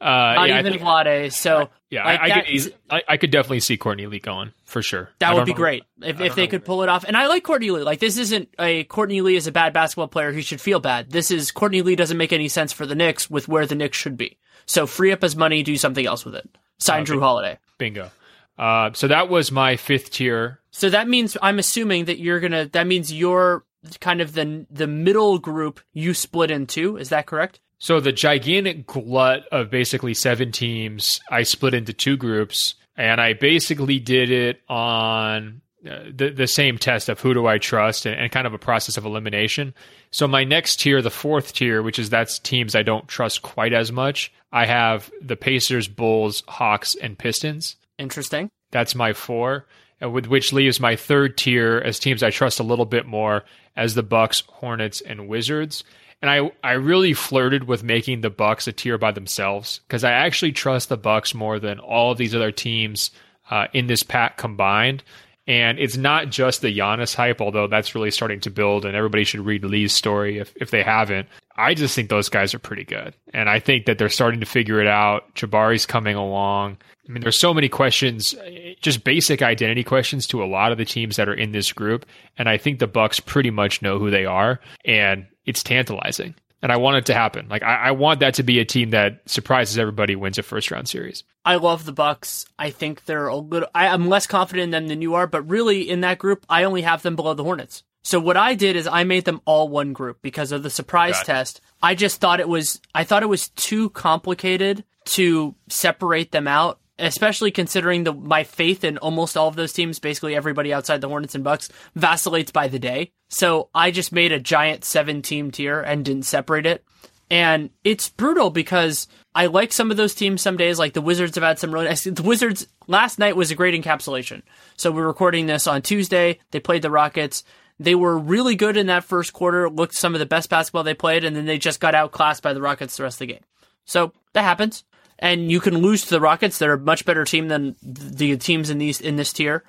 Uh, not
yeah,
even think, Vlade. So
yeah, like I, I could I, I, could definitely see Courtney Lee going for sure.
That would be know. great if, if they could pull it off. And I like Courtney Lee. Like this isn't a Courtney Lee is a bad basketball player who should feel bad. This is Courtney Lee doesn't make any sense for the Knicks with where the Knicks should be. So free up his money, do something else with it. Sign uh, Jrue Holiday.
Bingo. Uh, so that was my fifth tier.
So that means I'm assuming that you're gonna. That means you're kind of the the middle group you split into. Is that correct?
So the gigantic glut of basically seven teams, I split into two groups, and I basically did it on uh, the the same test of who do I trust and, and, kind of a process of elimination. So my next tier, the fourth tier, which is that's teams I don't trust quite as much. I have the Pacers, Bulls, Hawks, and Pistons.
Interesting.
That's my four, and with which leaves my third tier as teams I trust a little bit more as the Bucks, Hornets, and Wizards. And I, I really flirted with making the Bucks a tier by themselves because I actually trust the Bucks more than all of these other teams uh, in this pack combined. And it's not just the Giannis hype, although that's really starting to build, and everybody should read Lee's story if, if they haven't. I just think those guys are pretty good. And I think that they're starting to figure it out. Jabari's coming along. I mean, there's so many questions, just basic identity questions to a lot of the teams that are in this group, and I think the Bucks pretty much know who they are, and it's tantalizing. And I want it to happen. Like I, I want that to be a team that surprises everybody, wins a first round series.
I love the Bucks. I think they're a little. I, I'm less confident in them than you are, but really in that group, I only have them below the Hornets. So what I did is I made them all one group because of the surprise test. I just thought it was I thought it was too complicated to separate them out especially considering the my faith in almost all of those teams, basically everybody outside the Hornets and Bucks vacillates by the day. So I just made a giant seven team tier and didn't separate it. And it's brutal because I like some of those teams some days. Like the Wizards have had some really nice. The Wizards last night was a great encapsulation. So we're recording this on Tuesday. They played the Rockets. They were really good in that first quarter. Looked some of the best basketball they played, and then they just got outclassed by the Rockets the rest of the game. So that happens and you can lose to the Rockets. They're a much better team than the teams in these in this tier.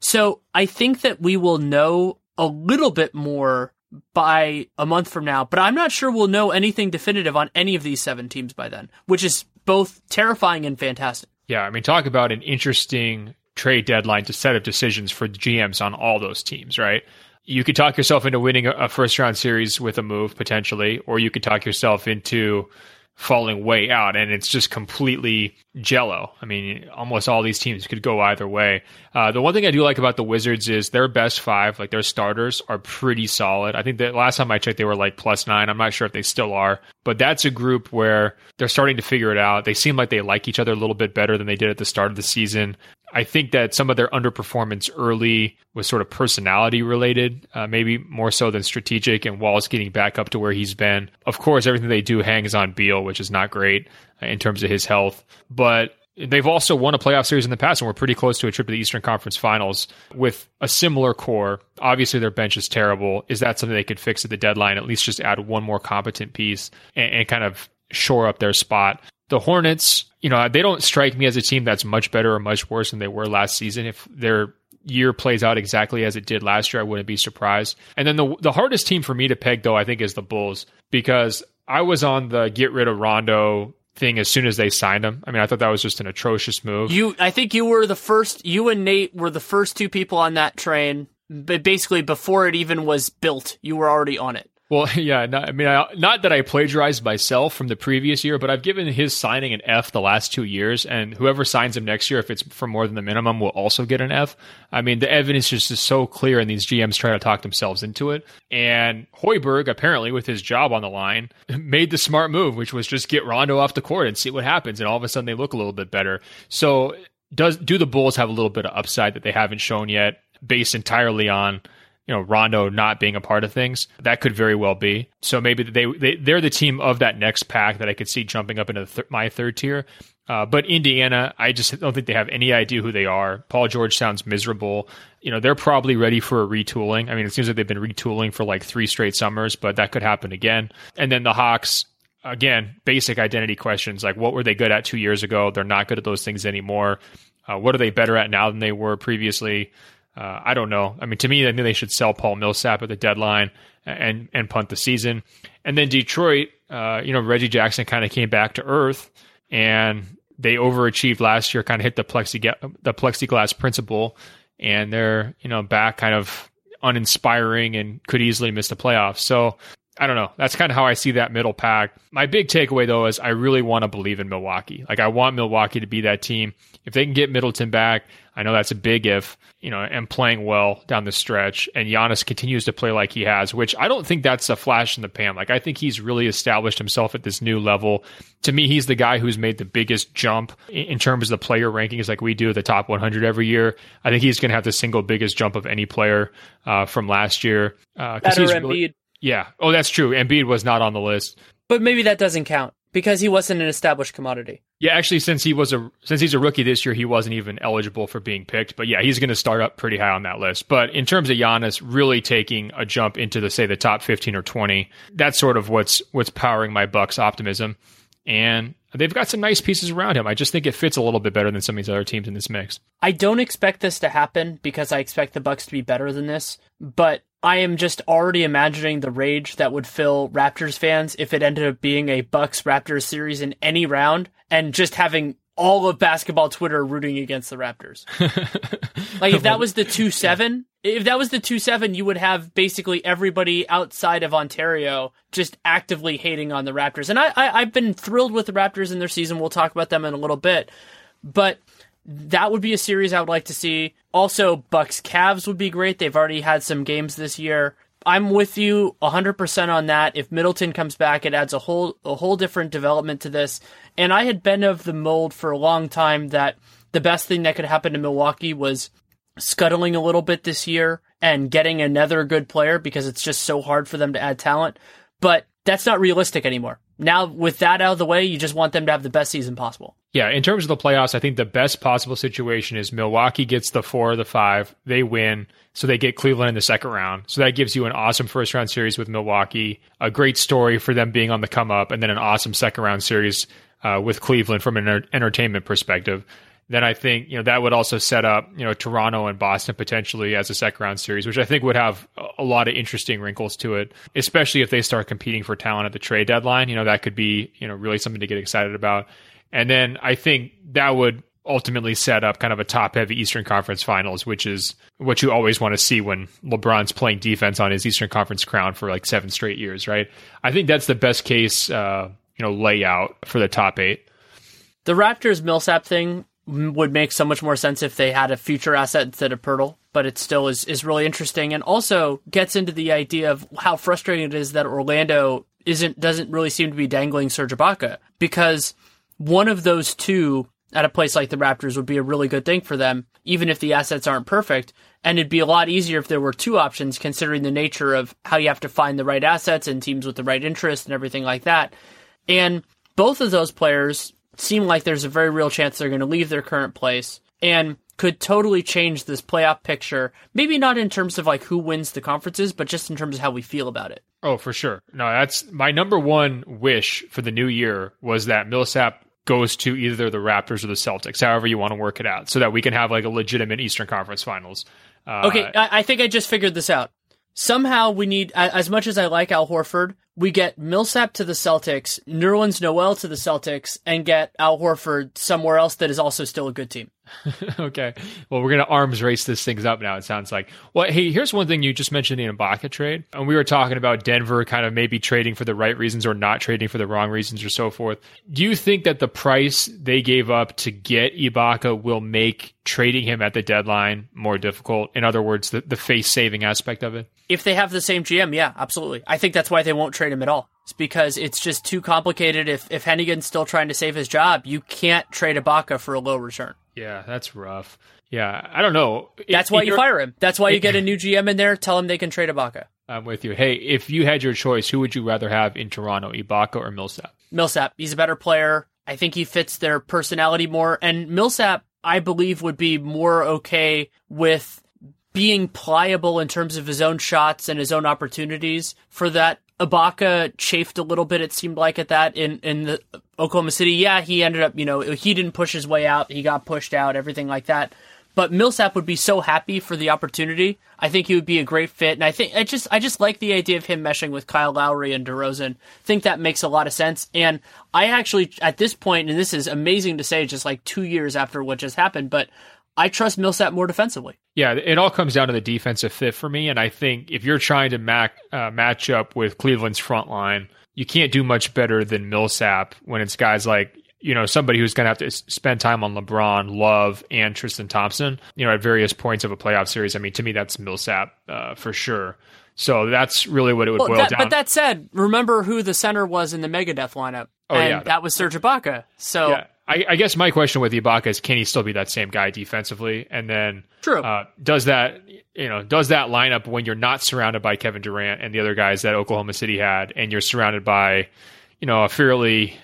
So I think that we will know a little bit more by a month from now, but I'm not sure we'll know anything definitive on any of these seven teams by then, which is both terrifying and fantastic.
Yeah, I mean, talk about an interesting trade deadline to set up decisions for GMs on all those teams, right? You could talk yourself into winning a first round series with a move potentially, or you could talk yourself into falling way out, and it's just completely jello. I mean, almost all these teams could go either way. Uh, the one thing I do like about the Wizards is their best five, like their starters, are pretty solid. I think that last time I checked, they were like plus nine. I'm not sure if they still are, but that's a group where they're starting to figure it out. They seem like they like each other a little bit better than they did at the start of the season. I think that some of their underperformance early was sort of personality related, uh, maybe more so than strategic. And Wall's getting back up to where he's been. Of course, everything they do hangs on Beal, which is not great uh, in terms of his health. But they've also won a playoff series in the past and we're pretty close to a trip to the Eastern Conference Finals with a similar core. Obviously, their bench is terrible. Is that something they could fix at the deadline? At least just add one more competent piece and, and kind of shore up their spot. The Hornets, you know, they don't strike me as a team that's much better or much worse than they were last season. If their year plays out exactly as it did last year, I wouldn't be surprised. And then the the hardest team for me to peg though, I think, is the Bulls because I was on the get rid of Rondo thing as soon as they signed him. I mean, I thought that was just an atrocious move.
You, I think you were the first. You and Nate were the first two people on that train. But basically, before it even was built, you were already on it.
Well, yeah, not, I mean, I, not that I plagiarized myself from the previous year, but I've given his signing an F the last two years, and whoever signs him next year, if it's for more than the minimum, will also get an F. I mean, the evidence is just so clear, and these GMs try to talk themselves into it. And Hoiberg, apparently, with his job on the line, made the smart move, which was just get Rondo off the court and see what happens, and all of a sudden they look a little bit better. So, does do the Bulls have a little bit of upside that they haven't shown yet, based entirely on you know Rondo not being a part of things. That could very well be. So maybe they, they they're the team of that next pack that I could see jumping up into th- my third tier. Uh, but Indiana, I just don't think they have any idea who they are. Paul George sounds miserable. You know, they're probably ready for a retooling. I mean, it seems like they've been retooling for like three straight summers, but that could happen again. And then the Hawks, again, basic identity questions like what were they good at two years ago? They're not good at those things anymore. Uh, what are they better at now than they were previously? Uh, I don't know. I mean, to me, I think they should sell Paul Millsap at the deadline and and punt the season. And then Detroit, uh, you know, Reggie Jackson kind of came back to earth, and they overachieved last year. Kind of hit the plexiglass the plexiglass principle, and they're you know back kind of uninspiring and could easily miss the playoffs. So I don't know. That's kind of how I see that middle pack. My big takeaway though is I really want to believe in Milwaukee. Like I want Milwaukee to be that team. If they can get Middleton back, I know that's a big if, you know, and playing well down the stretch and Giannis continues to play like he has, which I don't think that's a flash in the pan. Like I think he's really established himself at this new level. To me, he's the guy who's made the biggest jump in terms of the player rankings like we do at the top 100 every year. I think he's going to have the single biggest jump of any player uh, from last year.
Uh, Better he's really,
yeah. Oh, that's true. Embiid was not on the list.
But maybe that doesn't count because he wasn't an established commodity.
Yeah, actually, since he was a since he's a rookie this year, he wasn't even eligible for being picked. But yeah, he's going to start up pretty high on that list. But in terms of Giannis really taking a jump into the say the top fifteen or twenty, that's sort of what's what's powering my Bucks optimism. And they've got some nice pieces around him. I just think it fits a little bit better than some of these other teams in this mix.
I don't expect this to happen because I expect the Bucks to be better than this. But I am just already imagining the rage that would fill Raptors fans if it ended up being a Bucks Raptors series in any round and just having all of basketball Twitter rooting against the Raptors. like if that was the 2-7, if that was the 2-7, you would have basically everybody outside of Ontario just actively hating on the Raptors. And I, I I've been thrilled with the Raptors in their season. We'll talk about them in a little bit. But that would be a series I would like to see. Also, Bucks Cavs would be great. They've already had some games this year. I'm with you 100% on that. If Middleton comes back, it adds a whole a whole different development to this. And I had been of the mold for a long time that the best thing that could happen to Milwaukee was scuttling a little bit this year and getting another good player because it's just so hard for them to add talent. But that's not realistic anymore. Now, with that out of the way, you just want them to have the best season possible.
Yeah, in terms of the playoffs, I think the best possible situation is Milwaukee gets the four or the five, they win, so they get Cleveland in the second round. So that gives you an awesome first round series with Milwaukee, a great story for them being on the come up, and then an awesome second round series uh, with Cleveland from an entertainment perspective then I think you know that would also set up you know Toronto and Boston potentially as a second round series, which I think would have a lot of interesting wrinkles to it, especially if they start competing for talent at the trade deadline. You know that could be you know really something to get excited about. And then I think that would ultimately set up kind of a top heavy Eastern Conference Finals, which is what you always want to see when LeBron's playing defense on his Eastern Conference crown for like seven straight years, right? I think that's the best case uh, you know layout for the top eight.
The Raptors Millsap thing would make so much more sense if they had a future asset instead of Poeltl, but it still is, is really interesting and also gets into the idea of how frustrating it is that Orlando isn't doesn't really seem to be dangling Serge Ibaka because one of those two at a place like the Raptors would be a really good thing for them, even if the assets aren't perfect. And it'd be a lot easier if there were two options, considering the nature of how you have to find the right assets and teams with the right interest and everything like that. And both of those players seem like there's a very real chance they're going to leave their current place and could totally change this playoff picture. Maybe not in terms of like who wins the conferences, but just in terms of how we feel about it.
Oh, for sure. No, that's my number one wish for the new year was that Millsap goes to either the Raptors or the Celtics, however you want to work it out, so that we can have like a legitimate Eastern Conference Finals.
Uh, okay, I, I think I just figured this out. Somehow we need, as much as I like Al Horford, we get Millsap to the Celtics, Nerlens Noel to the Celtics, and get Al Horford somewhere else that is also still a good team.
okay. Well, we're going to arms race this things up now, it sounds like. Well, hey, here's one thing you just mentioned the Ibaka trade. And we were talking about Denver kind of maybe trading for the right reasons or not trading for the wrong reasons or so forth. Do you think that the price they gave up to get Ibaka will make trading him at the deadline more difficult? In other words, the, the face saving aspect of it?
If they have the same GM, yeah, absolutely. I think that's why they won't trade him at all. It's because it's just too complicated. If if Hennigan's still trying to save his job, you can't trade Ibaka for a low return.
Yeah, that's rough. Yeah, I don't know.
That's why you fire him. That's why you get a new GM in there. Tell him they can trade Ibaka.
I'm with you. Hey, if you had your choice, who would you rather have in Toronto, Ibaka or Millsap?
Millsap. He's a better player. I think he fits their personality more. And Millsap, I believe, would be more okay with being pliable in terms of his own shots and his own opportunities for that Ibaka chafed a little bit. It seemed like at that in in the Oklahoma City. Yeah, he ended up. You know, he didn't push his way out. He got pushed out. Everything like that. But Millsap would be so happy for the opportunity. I think he would be a great fit, and I think I just I just like the idea of him meshing with Kyle Lowry and DeRozan. think that makes a lot of sense. And I actually at this point, and this is amazing to say, just like two years after what just happened, but I trust Millsap more defensively.
Yeah, it all comes down to the defensive fit for me, and I think if you're trying to mac, uh, match up with Cleveland's front line, you can't do much better than Millsap when it's guys like you know somebody who's going to have to spend time on LeBron, Love, and Tristan Thompson. You know, at various points of a playoff series. I mean, to me, that's Millsap uh, for sure. So that's really what it would well, boil
that,
down.
But that said, remember who the center was in the Megadeth lineup?
Oh,
and
yeah.
that was Serge Ibaka. So
yeah. I, I, guess my question with Ibaka is, can he still be that same guy defensively? And then,
true,
uh, does that you know does that lineup when you're not surrounded by Kevin Durant and the other guys that Oklahoma City had, and you're surrounded by you know a fairly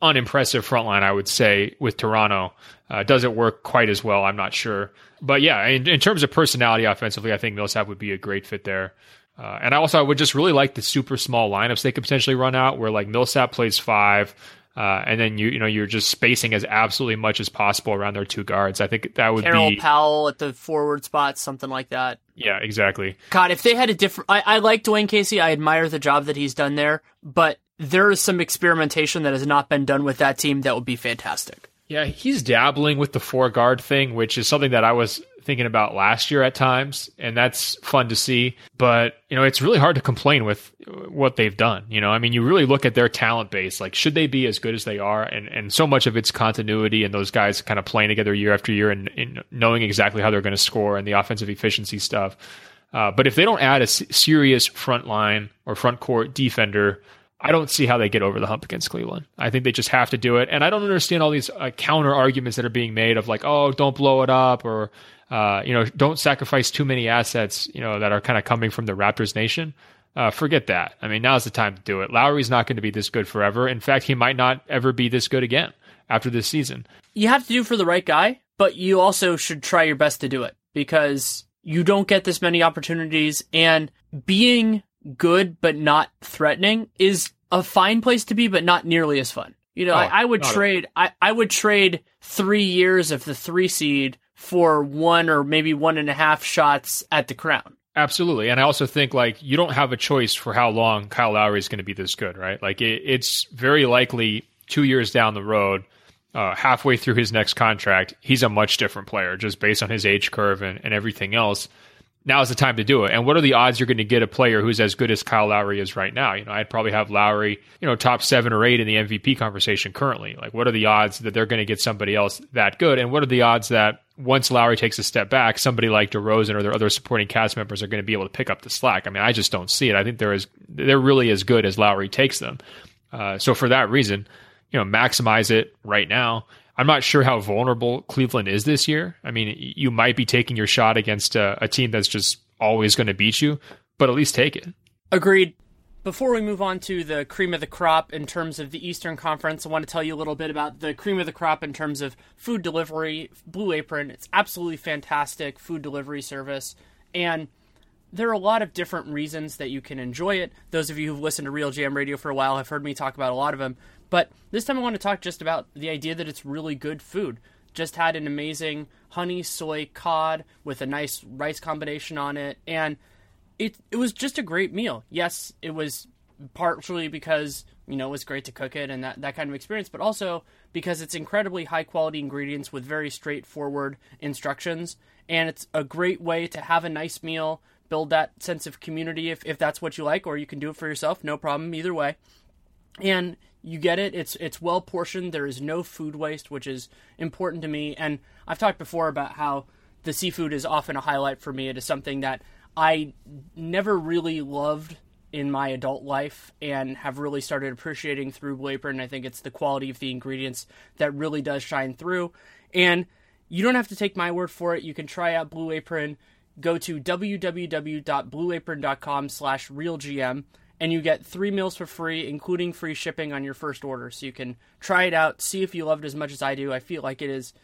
unimpressive front line, I would say, with Toronto, uh, does it work quite as well? I'm not sure, but yeah, in, in terms of personality offensively, I think Millsap would be a great fit there. Uh, and I also I would just really like the super small lineups they could potentially run out, where like Millsap plays five, uh, and then you you know you're just spacing as absolutely much as possible around their two guards. I think that would
Carroll
be
Powell at the forward spot, something like that.
Yeah, exactly.
God, if they had a different, I, I like Dwayne Casey. I admire the job that he's done there, but there is some experimentation that has not been done with that team that would be fantastic.
Yeah, he's dabbling with the four guard thing, which is something that I was thinking about last year at times, and that's fun to see. But you know, it's really hard to complain with what they've done. You know, I mean, you really look at their talent base. Like, should they be as good as they are? And and so much of it's continuity and those guys kind of playing together year after year and, and knowing exactly how they're going to score and the offensive efficiency stuff. Uh, but if they don't add a s- serious front line or front court defender I don't see how they get over the hump against Cleveland. I think they just have to do it. And I don't understand all these uh, counter arguments that are being made of like, oh, don't blow it up or, uh, you know, don't sacrifice too many assets, you know, that are kind of coming from the Raptors nation. Uh, forget that. I mean, now's the time to do it. Lowry's not going to be this good forever. In fact, he might not ever be this good again after this season.
You have to do for the right guy, but you also should try your best to do it because you don't get this many opportunities and being good but not threatening is a fine place to be, but not nearly as fun. You know,
Oh,
I, I would trade. I, I would trade three years of the three seed for one or maybe one and a half shots at the crown.
Absolutely. And I also think like you don't have a choice for how long Kyle Lowry is going to be this good, right? Like it, it's very likely two years down the road, uh, halfway through his next contract, he's a much different player just based on his age curve and, and everything else. Now's the time to do it. And what are the odds you're going to get a player who's as good as Kyle Lowry is right now? You know, I'd probably have Lowry, you know, top seven or eight in the MVP conversation currently. Like, what are the odds that they're going to get somebody else that good? And what are the odds that once Lowry takes a step back, somebody like DeRozan or their other supporting cast members are going to be able to pick up the slack? I mean, I just don't see it. I think they're as they're really as good as Lowry takes them. Uh, so for that reason, you know, maximize it right now. I'm not sure how vulnerable Cleveland is this year. I mean, you might be taking your shot against a, a team that's just always going to beat you, but at least take it.
Agreed. Before we move on to the cream of the crop in terms of the Eastern Conference, I want to tell you a little bit about the cream of the crop in terms of food delivery. Blue Apron, it's absolutely fantastic food delivery service. And there are a lot of different reasons that you can enjoy it. Those of you who've listened to RealGM Radio for a while have heard me talk about a lot of them. But this time I want to talk just about the idea that it's really good food. Just had an amazing honey soy cod with a nice rice combination on it, and it it was just a great meal. Yes, it was partially because you know it was great to cook it and that that kind of experience, but also because it's incredibly high quality ingredients with very straightforward instructions, and it's a great way to have a nice meal, build that sense of community if if that's what you like, or you can do it for yourself, no problem either way. And you get it. It's it's well portioned. There is no food waste, which is important to me. And I've talked before about how the seafood is often a highlight for me. It is something that I never really loved in my adult life and have really started appreciating through Blue Apron. I think it's the quality of the ingredients that really does shine through. And you don't have to take my word for it. You can try out Blue Apron. Go to www.blueapron.com slash realgm and you get three meals for free, including free shipping on your first order. So you can try it out, see if you love it as much as I do. I feel like it is,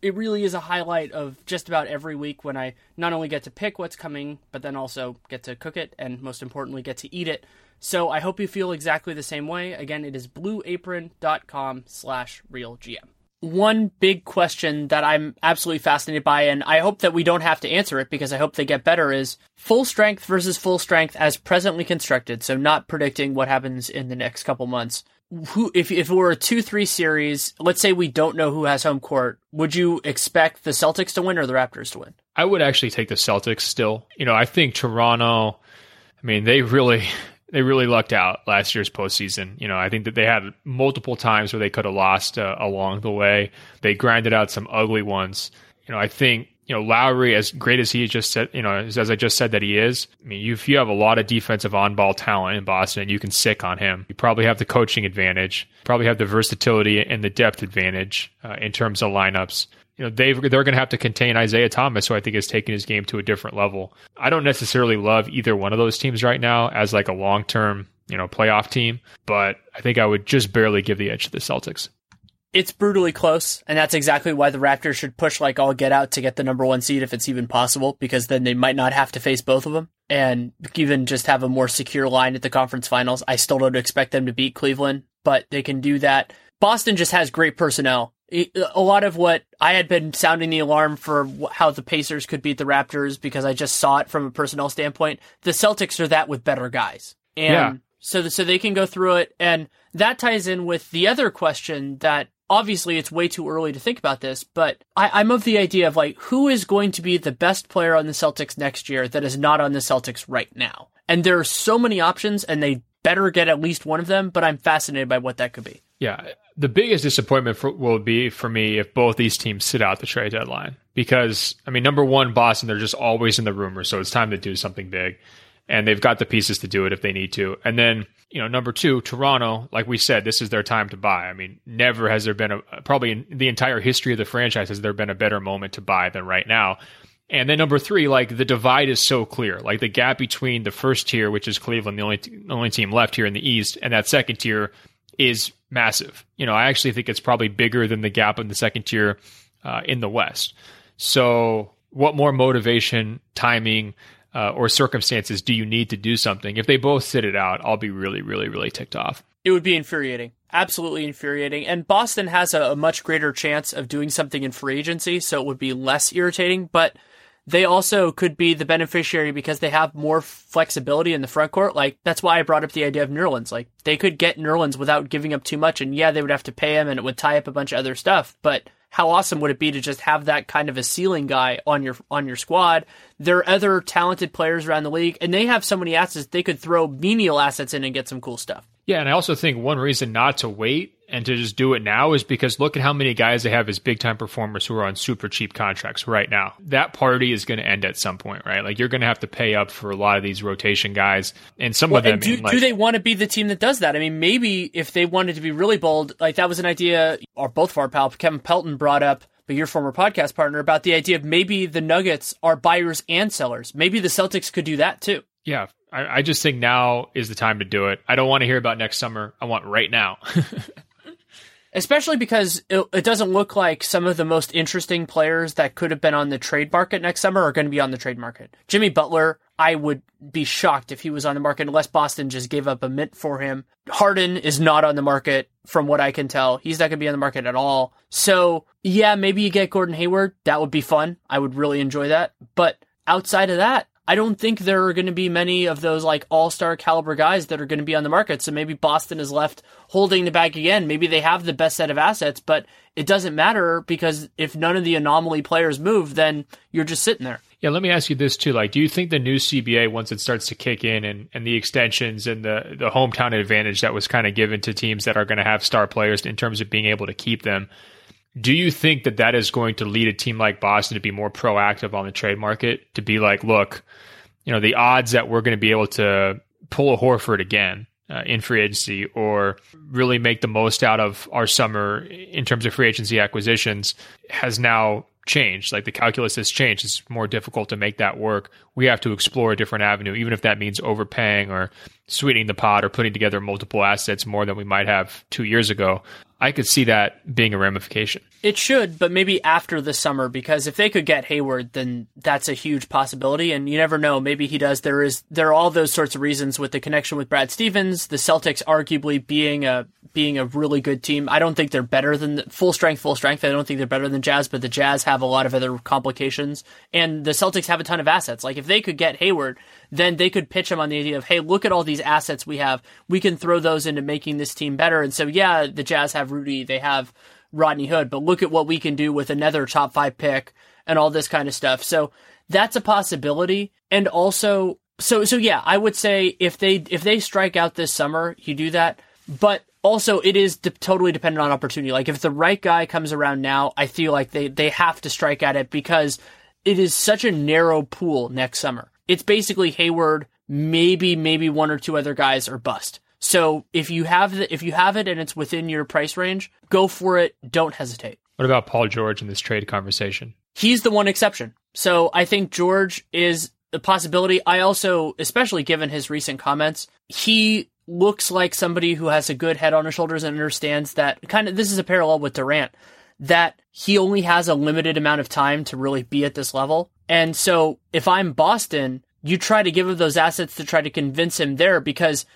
it really is a highlight of just about every week when I not only get to pick what's coming, but then also get to cook it and most importantly get to eat it. So I hope you feel exactly the same way. Again, it is blueapron.com slash realgm one big question that I'm absolutely fascinated by, and I hope that we don't have to answer it because I hope they get better, is full strength versus full strength as presently constructed. So not predicting what happens in the next couple months. Who, if if it were a two three series, let's say we don't know who has home court, would you expect the Celtics to win or the Raptors to win?
I would actually take the Celtics still. You know, I think Toronto. I mean, they really they really lucked out last year's postseason. You know, I think that they had multiple times where they could have lost uh, along the way. They grinded out some ugly ones. You know, I think you know Lowry, as great as he just said, you know, as, as I just said that he is. I mean, you, if you have a lot of defensive on-ball talent in Boston, you can sick on him. You probably have the coaching advantage. Probably have the versatility and the depth advantage uh, in terms of lineups you know they they're going to have to contain Isaiah Thomas, who I think is taking his game to a different level. I don't necessarily love either one of those teams right now as like a long term you know playoff team, but I think I would just barely give the edge to the Celtics.
It's brutally close, and that's exactly why the Raptors should push like all get out to get the number one seed if it's even possible, because then they might not have to face both of them and even just have a more secure line at the conference finals. I still don't expect them to beat Cleveland, but they can do that. Boston just has great personnel a lot of what I had been sounding the alarm for how the Pacers could beat the Raptors because I just saw it from a personnel standpoint. The Celtics are that with better guys, and yeah. so so they can go through it, and that ties in with the other question that obviously it's way too early to think about this, but I, am of the idea of like who is going to be the best player on the Celtics next year that is not on the Celtics right now, and there are so many options, and they better get at least one of them. But I'm fascinated by what that could be.
Yeah, the biggest disappointment for, will be for me if both these teams sit out the trade deadline. Because, I mean, number one, Boston, they're just always in the rumors, so it's time to do something big. And they've got the pieces to do it if they need to. And then, you know, number two, Toronto, like we said, this is their time to buy. I mean, never has there been a, probably in the entire history of the franchise, has there been a better moment to buy than right now. And then number three, like the divide is so clear. Like the gap between the first tier, which is Cleveland, the only, the only team left here in the East, and that second tier is massive. You know, I actually think it's probably bigger than the gap in the second tier uh, in the West. So, what more motivation, timing, uh, or circumstances do you need to do something? If they both sit it out, I'll be really, really, really ticked off.
It would be infuriating. Absolutely infuriating. And Boston has a, a much greater chance of doing something in free agency, so it would be less irritating. But they also could be the beneficiary because they have more flexibility in the front court. Like that's why I brought up the idea of Nerlens. Like they could get Nerlens without giving up too much, and yeah, they would have to pay him, and it would tie up a bunch of other stuff. But how awesome would it be to just have that kind of a ceiling guy on your on your squad? There are other talented players around the league, and they have so many assets they could throw menial assets in and get some cool stuff.
Yeah, and I also think one reason not to wait and to just do it now is because look at how many guys they have as big time performers who are on super cheap contracts right now. That party is going to end at some point, right? Like you're going to have to pay up for a lot of these rotation guys, and some
well,
of them.
Do,
like,
do they want to be the team that does that? I mean, maybe if they wanted to be really bold, like that was an idea, or both of our pal Kevin Pelton brought up but your former podcast partner about the idea of maybe the Nuggets are buyers and sellers. Maybe the Celtics could do that too.
Yeah, I, I just think now is the time to do it. I don't want to hear about next summer. I want right now.
Especially because it, it, doesn't look like some of the most interesting players that could have been on the trade market next summer are going to be on the trade market. Jimmy Butler, I would be shocked if he was on the market unless Boston just gave up a mint for him. Harden is not on the market from what I can tell. He's not going to be on the market at all. So, yeah, maybe you get Gordon Hayward. That would be fun. I would really enjoy that. But outside of that, I don't think there are going to be many of those like all star caliber guys that are going to be on the market. So maybe Boston is left holding the bag again. Maybe they have the best set of assets, but it doesn't matter because if none of the anomaly players move, then you're just sitting there.
Yeah, let me ask you this too. Like, do you think the new CBA, once it starts to kick in and, and the extensions and the, the hometown advantage that was kind of given to teams that are going to have star players in terms of being able to keep them, do you think that that is going to lead a team like Boston to be more proactive on the trade market? To be like, look, you know, the odds that we're going to be able to pull a Horford again uh, in free agency or really make the most out of our summer in terms of free agency acquisitions has now changed. Like the calculus has changed. It's more difficult to make that work. We have to explore a different avenue, even if that means overpaying or sweetening the pot or putting together multiple assets more than we might have two years ago. I could see that being a ramification.
It should, but maybe after the summer, because if they could get Hayward, then that's a huge possibility. And you never know. Maybe he does. There is there are all those sorts of reasons with the connection with Brad Stevens, the Celtics arguably being a being a really good team. I don't think they're better than the, full strength, full strength. I don't think they're better than Jazz, but the Jazz have a lot of other complications, and the Celtics have a ton of assets. Like if they could get Hayward, then they could pitch him on the idea of, hey, look at all these assets we have. We can throw those into making this team better. And so, yeah, the Jazz have Rudy, they have Rodney Hood, but look at what we can do with another top five pick and all this kind of stuff. So that's a possibility. And also, so so yeah, I would say if they if they strike out this summer, you do that. But also, it is de- totally dependent on opportunity. Like if the right guy comes around now, I feel like they they have to strike at it because it is such a narrow pool next summer. It's basically Hayward, maybe maybe one or two other guys or bust. So if you have the, if you have it and it's within your price range, go for it. Don't hesitate.
What about Paul George in this trade conversation?
He's the one exception. So I think George is a possibility. I also, especially given his recent comments, he looks like somebody who has a good head on his shoulders and understands that kind of this is a parallel with Durant that he only has a limited amount of time to really be at this level. And so if I'm Boston, you try to give him those assets to try to convince him there because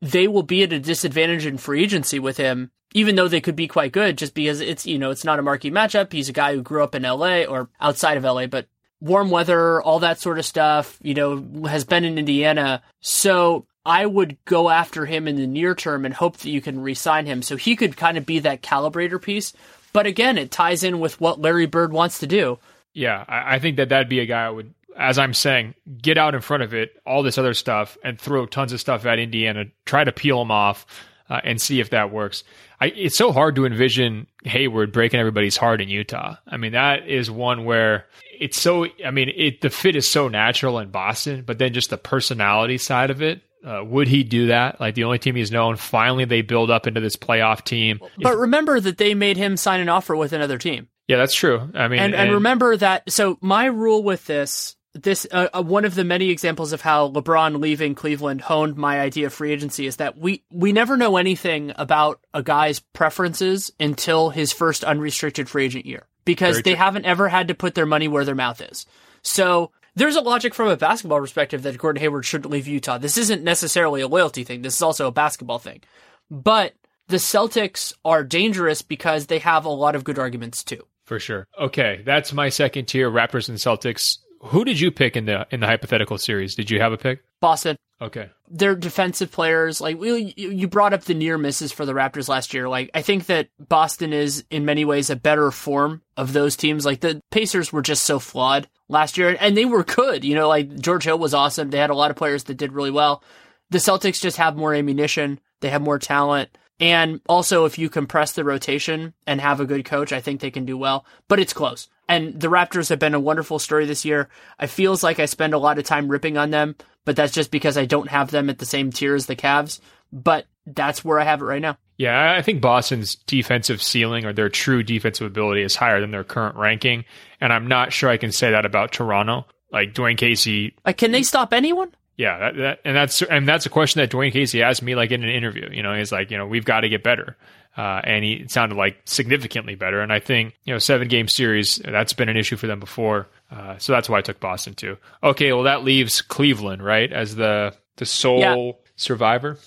they will be at a disadvantage in free agency with him, even though they could be quite good just because it's, you know, it's not a marquee matchup. He's a guy who grew up in LA or outside of LA, but warm weather, all that sort of stuff, you know, has been in Indiana. So I would go after him in the near term and hope that you can re-sign him so he could kind of be that calibrator piece. But again, it ties in with what Larry Bird wants to do.
Yeah, I think that that'd be a guy I would as I'm saying, get out in front of it, all this other stuff, and throw tons of stuff at Indiana, try to peel them off, uh, and see if that works. I, it's so hard to envision Hayward breaking everybody's heart in Utah. I mean, that is one where it's so. I mean, it the fit is so natural in Boston, but then just the personality side of it. Uh, would he do that? Like the only team he's known. Finally, they build up into this playoff team.
But remember that they made him sign an offer with another team.
Yeah, that's true. I mean,
and, and, and remember that. So my rule with this this uh, uh, one of the many examples of how LeBron leaving Cleveland honed my idea of free agency is that we we never know anything about a guy's preferences until his first unrestricted free agent year because Very they true. haven't ever had to put their money where their mouth is. So there's a logic from a basketball perspective that Gordon Hayward shouldn't leave Utah. This isn't necessarily a loyalty thing. This is also a basketball thing. But the Celtics are dangerous because they have a lot of good arguments too.
For sure. Okay, that's my second tier Raptors and Celtics who did you pick in the in the hypothetical series? Did you have a pick?
Boston.
Okay.
Their defensive players, like we, you brought up the near misses for the Raptors last year. Like I think that Boston is in many ways a better form of those teams. Like the Pacers were just so flawed last year, and they were good. You know, like George Hill was awesome. They had a lot of players that did really well. The Celtics just have more ammunition. They have more talent. And also, if you compress the rotation and have a good coach, I think they can do well. But it's close. And the Raptors have been a wonderful story this year. I feels like I spend a lot of time ripping on them, but that's just because I don't have them at the same tier as the Cavs. But that's where I have it right now.
Yeah, I think Boston's defensive ceiling or their true defensive ability is higher than their current ranking. And I'm not sure I can say that about Toronto. Like Dwayne Casey.
Like, can they stop anyone?
Yeah, that, that, and that's and that's a question that Dwayne Casey asked me like in an interview. You know, he's like, you know, we've got to get better, uh, and he sounded like significantly better. And I think you know, seven game series that's been an issue for them before, uh, so that's why I took Boston too. Okay, well that leaves Cleveland right as the the sole yeah. survivor.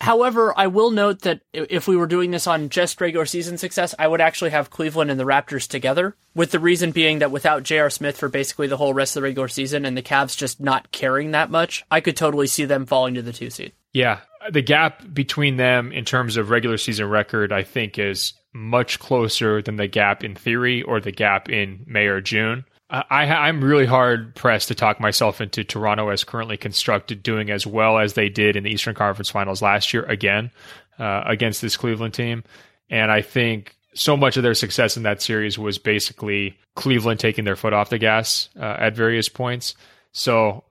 However, I will note that if we were doing this on just regular season success, I would actually have Cleveland and the Raptors together, with the reason being that without J.R. Smith for basically the whole rest of the regular season and the Cavs just not caring that much, I could totally see them falling to the two seed.
Yeah. The gap between them in terms of regular season record, I think, is much closer than the gap in theory or the gap in May or June. I, am really hard pressed to talk myself into Toronto as currently constructed doing as well as they did in the Eastern Conference Finals last year again uh, against this Cleveland team. And I think so much of their success in that series was basically Cleveland taking their foot off the gas uh, at various points. So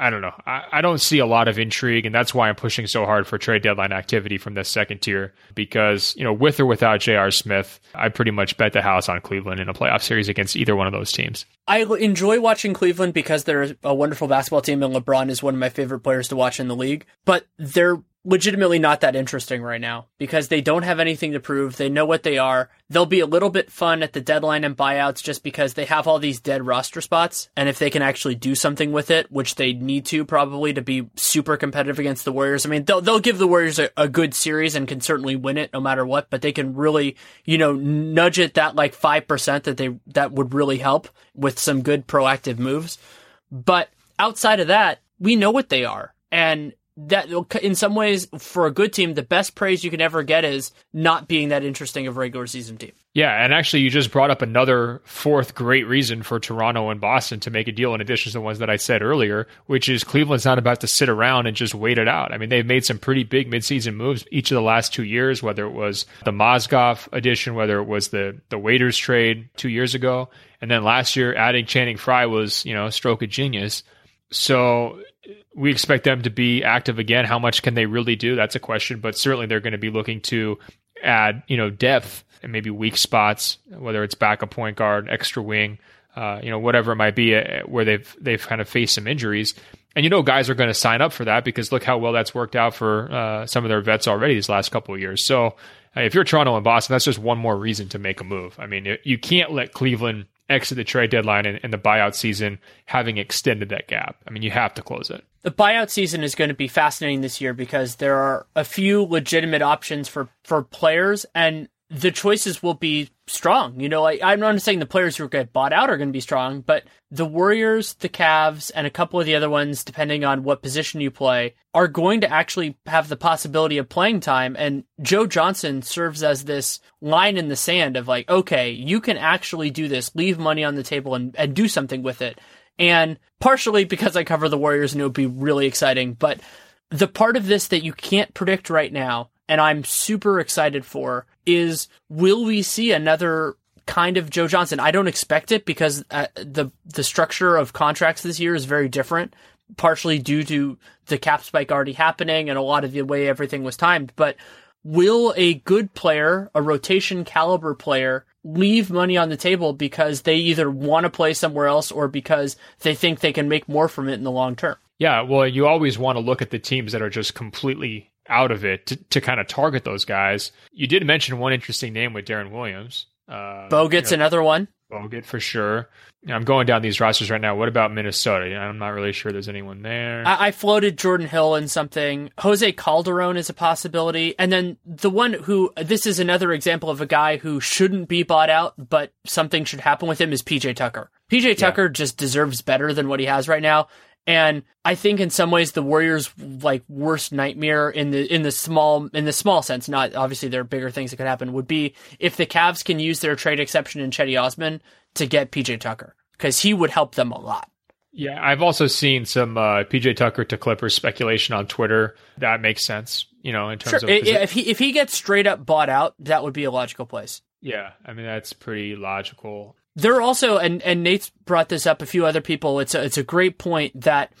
I don't know. I, I, don't see a lot of intrigue, and that's why I'm pushing so hard for trade deadline activity from this second tier. Because you know, with or without J.R. Smith, I pretty much bet the house on Cleveland in a playoff series against either one of those teams.
I enjoy watching Cleveland because they're a wonderful basketball team, and LeBron is one of my favorite players to watch in the league. But they're legitimately not that interesting right now because they don't have anything to prove. They know what they are. They'll be a little bit fun at the deadline and buyouts just because they have all these dead roster spots. And if they can actually do something with it, which they need to probably to be super competitive against the Warriors. I mean, they'll, they'll give the Warriors a, a good series and can certainly win it no matter what, but they can really, you know, nudge it that like 5% that they, that would really help with some good proactive moves. But outside of that, we know what they are. And that in some ways for a good team the best praise you can ever get is not being that interesting of a regular season team.
Yeah and actually you just brought up another fourth great reason for toronto and boston to make a deal in addition to the ones that i said earlier which is cleveland's not about to sit around and just wait it out. I mean they've made some pretty big midseason moves each of the last two years whether it was the mozgov addition whether it was the the waiters trade two years ago and then last year adding channing frye was you know a stroke of genius. So we expect them to be active again. How much can they really do? That's a question, but certainly they're going to be looking to add, you know, depth and maybe weak spots, whether it's backup point guard, extra wing, uh, you know, whatever it might be, uh, where they've they've kind of faced some injuries. And you know, guys are going to sign up for that because look how well that's worked out for uh, some of their vets already these last couple of years. So uh, if you're Toronto and Boston, that's just one more reason to make a move. I mean, you can't let Cleveland exit the trade deadline and, and, the buyout season having extended that gap. I mean, you have to close it.
The buyout season is going to be fascinating this year because there are a few legitimate options for, for players, and the choices will be strong. You know, I, I'm not saying the players who get bought out are going to be strong, but the Warriors, the Cavs, and a couple of the other ones, depending on what position you play, are going to actually have the possibility of playing time. And Joe Johnson serves as this line in the sand of like, okay, you can actually do this, leave money on the table and, and do something with it. And partially because I cover the Warriors and it would be really exciting, but the part of this that you can't predict right now and I'm super excited for is will we see another kind of Joe Johnson? I don't expect it because uh, the the structure of contracts this year is very different, partially due to the cap spike already happening and a lot of the way everything was timed. But will a good player, a rotation caliber player, leave money on the table because they either want to play somewhere else or because they think they can make more from it in the long term?
Yeah, well, you always want to look at the teams that are just completely out of it to, to kind of target those guys. You did mention one interesting name with Deron Williams.
Uh, Bogut's you know, another one.
Bogut for sure. I'm going down these rosters right now. What about Minnesota? I'm not really sure there's anyone there.
I, I floated Jordan Hill in something. Jose Calderon is a possibility. And then the one who, this is another example of a guy who shouldn't be bought out, but something should happen with him is PJ Tucker. PJ Tucker yeah. just deserves better than what he has right now. And I think in some ways the Warriors like worst nightmare in the in the small in the small sense, not obviously there are bigger things that could happen, would be if the Cavs can use their trade exception in Cedi Osman to get PJ Tucker because he would help them a lot.
Yeah, I've also seen some uh, PJ Tucker to Clippers speculation on Twitter. That makes sense, you know, in terms
sure.
of
if he if he gets straight up bought out, that would be a logical place.
Yeah, I mean that's pretty logical.
There are also, and and Nate's brought this up. A few other people. It's a, it's a great point that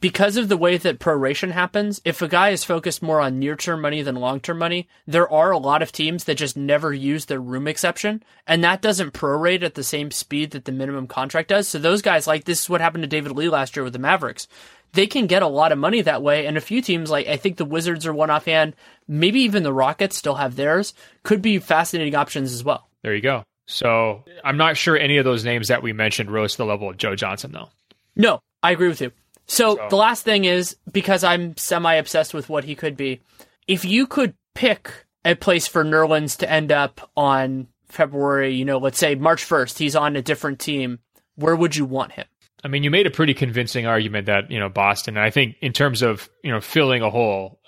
because of the way that proration happens, if a guy is focused more on near term money than long term money, there are a lot of teams that just never use their room exception, and that doesn't prorate at the same speed that the minimum contract does. So those guys, like this is what happened to David Lee last year with the Mavericks. They can get a lot of money that way, and a few teams, like I think the Wizards are one offhand, maybe even the Rockets still have theirs, could be fascinating options as well.
There you go. So I'm not sure any of those names that we mentioned rose to the level of Joe Johnson, though.
No, I agree with you. So, so. the last thing is because I'm semi obsessed with what he could be. If you could pick a place for Nerlens to end up on February, you know, let's say March 1st, he's on a different team, where would you want him?
I mean, you made a pretty convincing argument that, you know, Boston, I think in terms of, you know, filling a hole,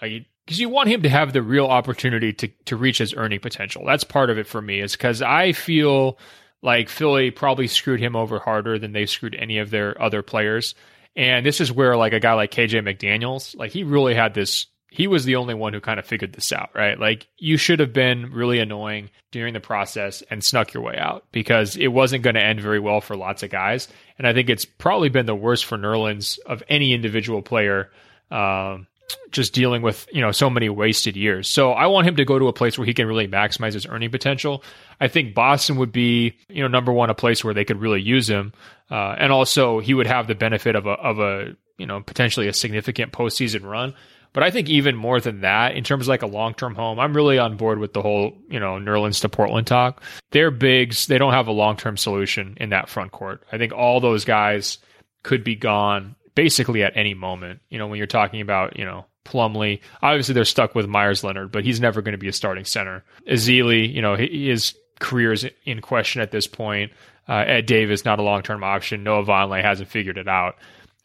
because you want him to have the real opportunity to, to reach his earning potential. That's part of it for me, is because I feel like Philly probably screwed him over harder than they've screwed any of their other players. And this is where like a guy like KJ McDaniels, like he really had this he was the only one who kind of figured this out, right? Like you should have been really annoying during the process and snuck your way out because it wasn't going to end very well for lots of guys. And I think it's probably been the worst for Nerlens of any individual player um, just dealing with you know so many wasted years. So I want him to go to a place where he can really maximize his earning potential. I think Boston would be you know number one a place where they could really use him, uh, and also he would have the benefit of a of a you know potentially a significant postseason run. But I think even more than that, in terms of like a long term home, I'm really on board with the whole, you know, Nerlens to Portland talk. They're bigs. They don't have a long term solution in that front court. I think all those guys could be gone basically at any moment. You know, when you're talking about, you know, Plumlee, obviously they're stuck with Meyers Leonard, but he's never going to be a starting center. Ezeli, you know, his career is in question at this point. Uh, Ed Davis, not a long term option. Noah Vonleh hasn't figured it out.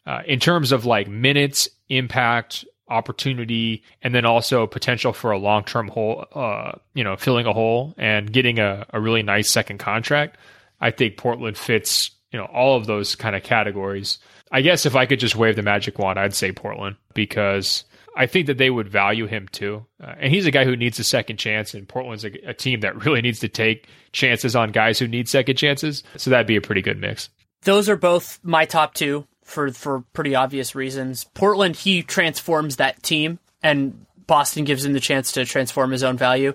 Uh, in terms of like minutes, impact, opportunity, and then also potential for a long term hole, uh, you know, filling a hole and getting a, a really nice second contract, I think Portland fits, you know, all of those kind of categories. I guess if I could just wave the magic wand, I'd say Portland because I think that they would value him too. Uh, and he's a guy who needs a second chance, and Portland's a, a, team that really needs to take chances on guys who need second chances. So that'd be a pretty good mix.
Those are both my top two for for pretty obvious reasons. Portland, he transforms that team, and Boston gives him the chance to transform his own value.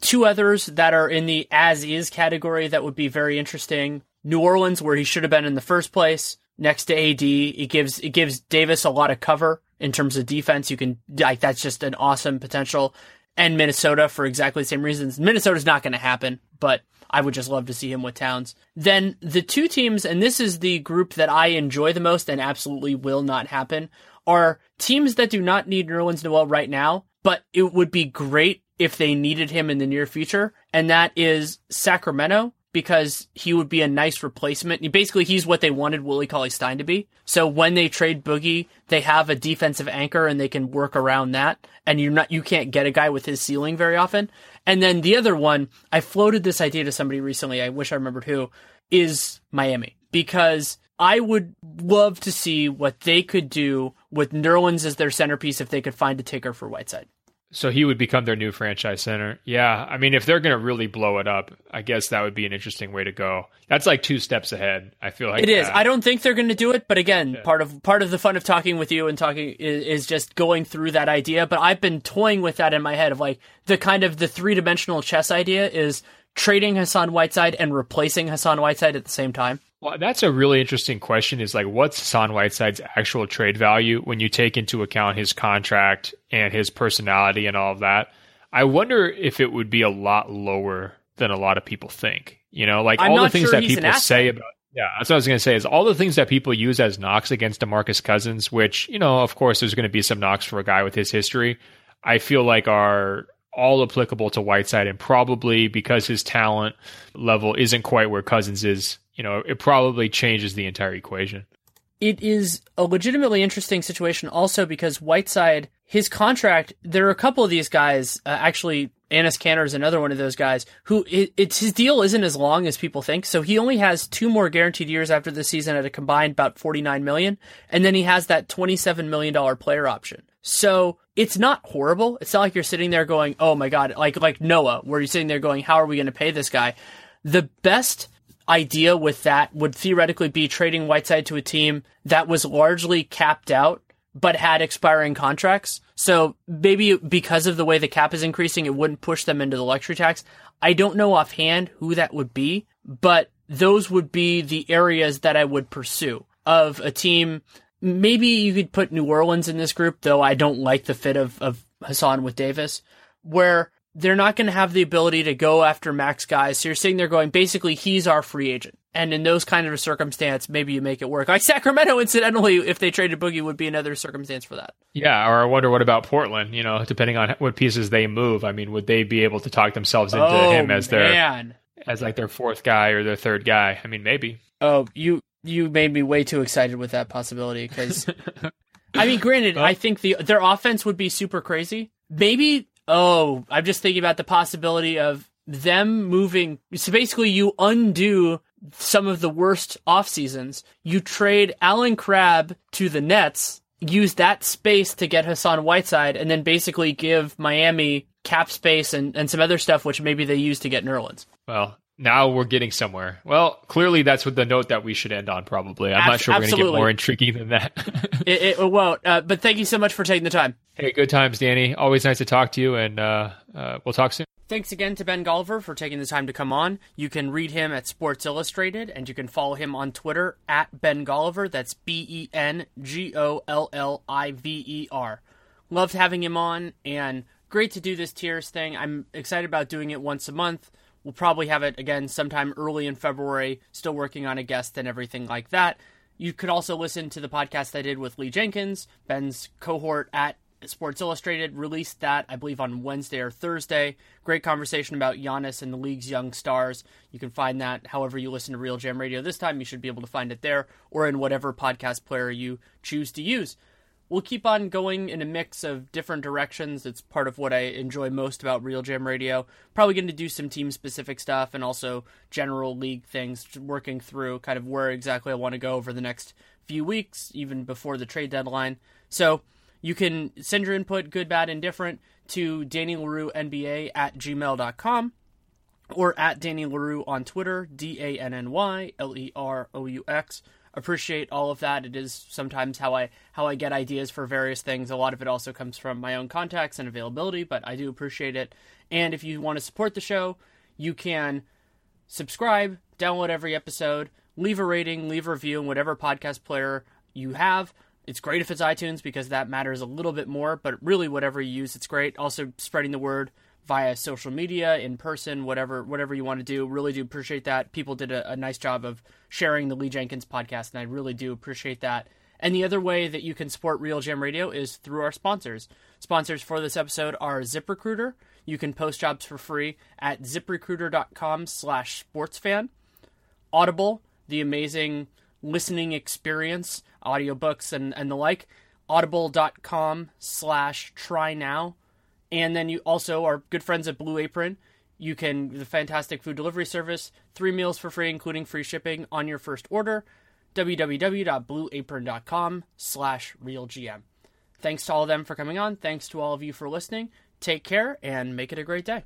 Two others that are in the as is category that would be very interesting. New Orleans, where he should have been in the first place, next to AD. It gives it gives Davis a lot of cover in terms of defense. You can like that's just an awesome potential. And Minnesota for exactly the same reasons. Minnesota's not going to happen, but I would just love to see him with Towns. Then the two teams, and this is the group that I enjoy the most and absolutely will not happen, are teams that do not need Nerlens Noel right now, but it would be great if they needed him in the near future. And that is Sacramento because he would be a nice replacement. Basically, he's what they wanted Willie Cauley Stein to be. So when they trade Boogie, they have a defensive anchor and they can work around that. And you're not, you can't get a guy with his ceiling very often. And then the other one, I floated this idea to somebody recently. I wish I remembered who is Miami because I would love to see what they could do with Nerlens as their centerpiece if they could find a taker for Whiteside.
So he would become their new franchise center. Yeah, I mean, if they're going to really blow it up, I guess that would be an interesting way to go. That's like two steps ahead. I feel like
it is. Uh, I don't think they're going to do it, but again, yeah. part of part of the fun of talking with you and talking is, is, just going through that idea. But I've been toying with that in my head of like the kind of the three dimensional chess idea is trading Hassan Whiteside and replacing Hassan Whiteside at the same time.
Well, that's a really interesting question. Is like, what's Hassan Whiteside's actual trade value when you take into account his contract and his personality and all of that? I wonder if it would be a lot lower than a lot of people think. You know, like
I'm
all the things
sure
that people say about. Yeah, that's what I was going to say. Is all the things that people use as knocks against DeMarcus Cousins, which you know, of course, there's going to be some knocks for a guy with his history. I feel like are all applicable to Whiteside, and probably because his talent level isn't quite where Cousins is you know, it probably changes the entire equation.
it is a legitimately interesting situation also because Whiteside, his contract, there are a couple of these guys, uh, actually, Enes Kanter is another one of those guys who it, it's his deal isn't as long as people think. So he only has two more guaranteed years after the season at a combined about 49 million. And then he has that $27 million player option. So it's not horrible. It's not like you're sitting there going, "Oh my god," like like Noah, where you're sitting there going, "How are we going to pay this guy?" The best idea with that would theoretically be trading Whiteside to a team that was largely capped out but had expiring contracts. So maybe because of the way the cap is increasing, it wouldn't push them into the luxury tax. I don't know offhand who that would be, but those would be the areas that I would pursue of a team. Maybe you could put New Orleans in this group, though I don't like the fit of, of Hassan with Davis, where they're not going to have the ability to go after max guys. So you're sitting there going, basically, he's our free agent. And in those kind of a circumstance, maybe you make it work. Like Sacramento, incidentally, if they traded Boogie, would be another circumstance for that.
Yeah, or I wonder what about Portland? You know, depending on what pieces they move. I mean, would they be able to talk themselves into
oh,
him as their
man.
as like their fourth guy or their third guy? I mean, maybe.
Oh, you you made me way too excited with that possibility because. I mean, granted, I think the their offense would be super crazy. Maybe Oh, I'm just thinking about the possibility of them moving. So basically, you undo some of the worst off seasons. You trade Allen Crabbe to the Nets, use that space to get Hassan Whiteside, and then basically give Miami cap space and, and some other stuff, which maybe they use to get Nerlens.
Well, now we're getting somewhere. Well, clearly that's what the note that we should end on. Probably, I'm Ab- not sure we're going to get more intriguing than that.
it, it, won't. Uh, but thank you so much for taking the time.
Hey, good times, Danny. Always nice to talk to you, and uh, uh, we'll talk soon.
Thanks again to Ben Golliver for taking the time to come on. You can read him at Sports Illustrated, and you can follow him on Twitter at Ben Golliver. That's B E N G O L L I V E R. Loved having him on, and great to do this tiers thing. I'm excited about doing it once a month. We'll probably have it again sometime early in February, still working on a guest and everything like that. You could also listen to the podcast I did with Lee Jenkins, Ben's cohort at Sports Illustrated released that, I believe, on Wednesday or Thursday. Great conversation about Giannis and the league's young stars. You can find that however you listen to RealGM Radio this time. You should be able to find it there or in whatever podcast player you choose to use we'll keep on going in a mix of different directions. It's part of what I enjoy most about RealGM Radio. Probably going to do some team specific stuff and also general league things, working through kind of where exactly I want to go over the next few weeks, even before the trade deadline. So you can send your input, good, bad, indifferent, to Danny Leroux NBA at gmail.com or at Danny Leroux on Twitter, D A N N Y L E R O U X appreciate all of that. It is sometimes how I how I get ideas for various things. A lot of it also comes from my own contacts and availability, but I do appreciate it. And if you want to support the show, you can subscribe, download every episode, leave a rating, leave a review in whatever podcast player you have. It's great if it's iTunes because that matters a little bit more, but really whatever you use, it's great. Also spreading the word via social media, in person, whatever whatever you want to do. Really do appreciate that. People did a, a nice job of sharing the Lee Jenkins podcast, and I really do appreciate that. And the other way that you can support RealGM Radio is through our sponsors. Sponsors for this episode are ZipRecruiter. You can post jobs for free at ziprecruiter.com slash sportsfan. Audible, the amazing listening experience, audiobooks and, and the like. Audible.com slash try now. And then you also are good friends at Blue Apron. You can the fantastic food delivery service, three meals for free, including free shipping on your first order. www.blueapron.com slash realgm. Thanks to all of them for coming on. Thanks to all of you for listening. Take care and make it a great day.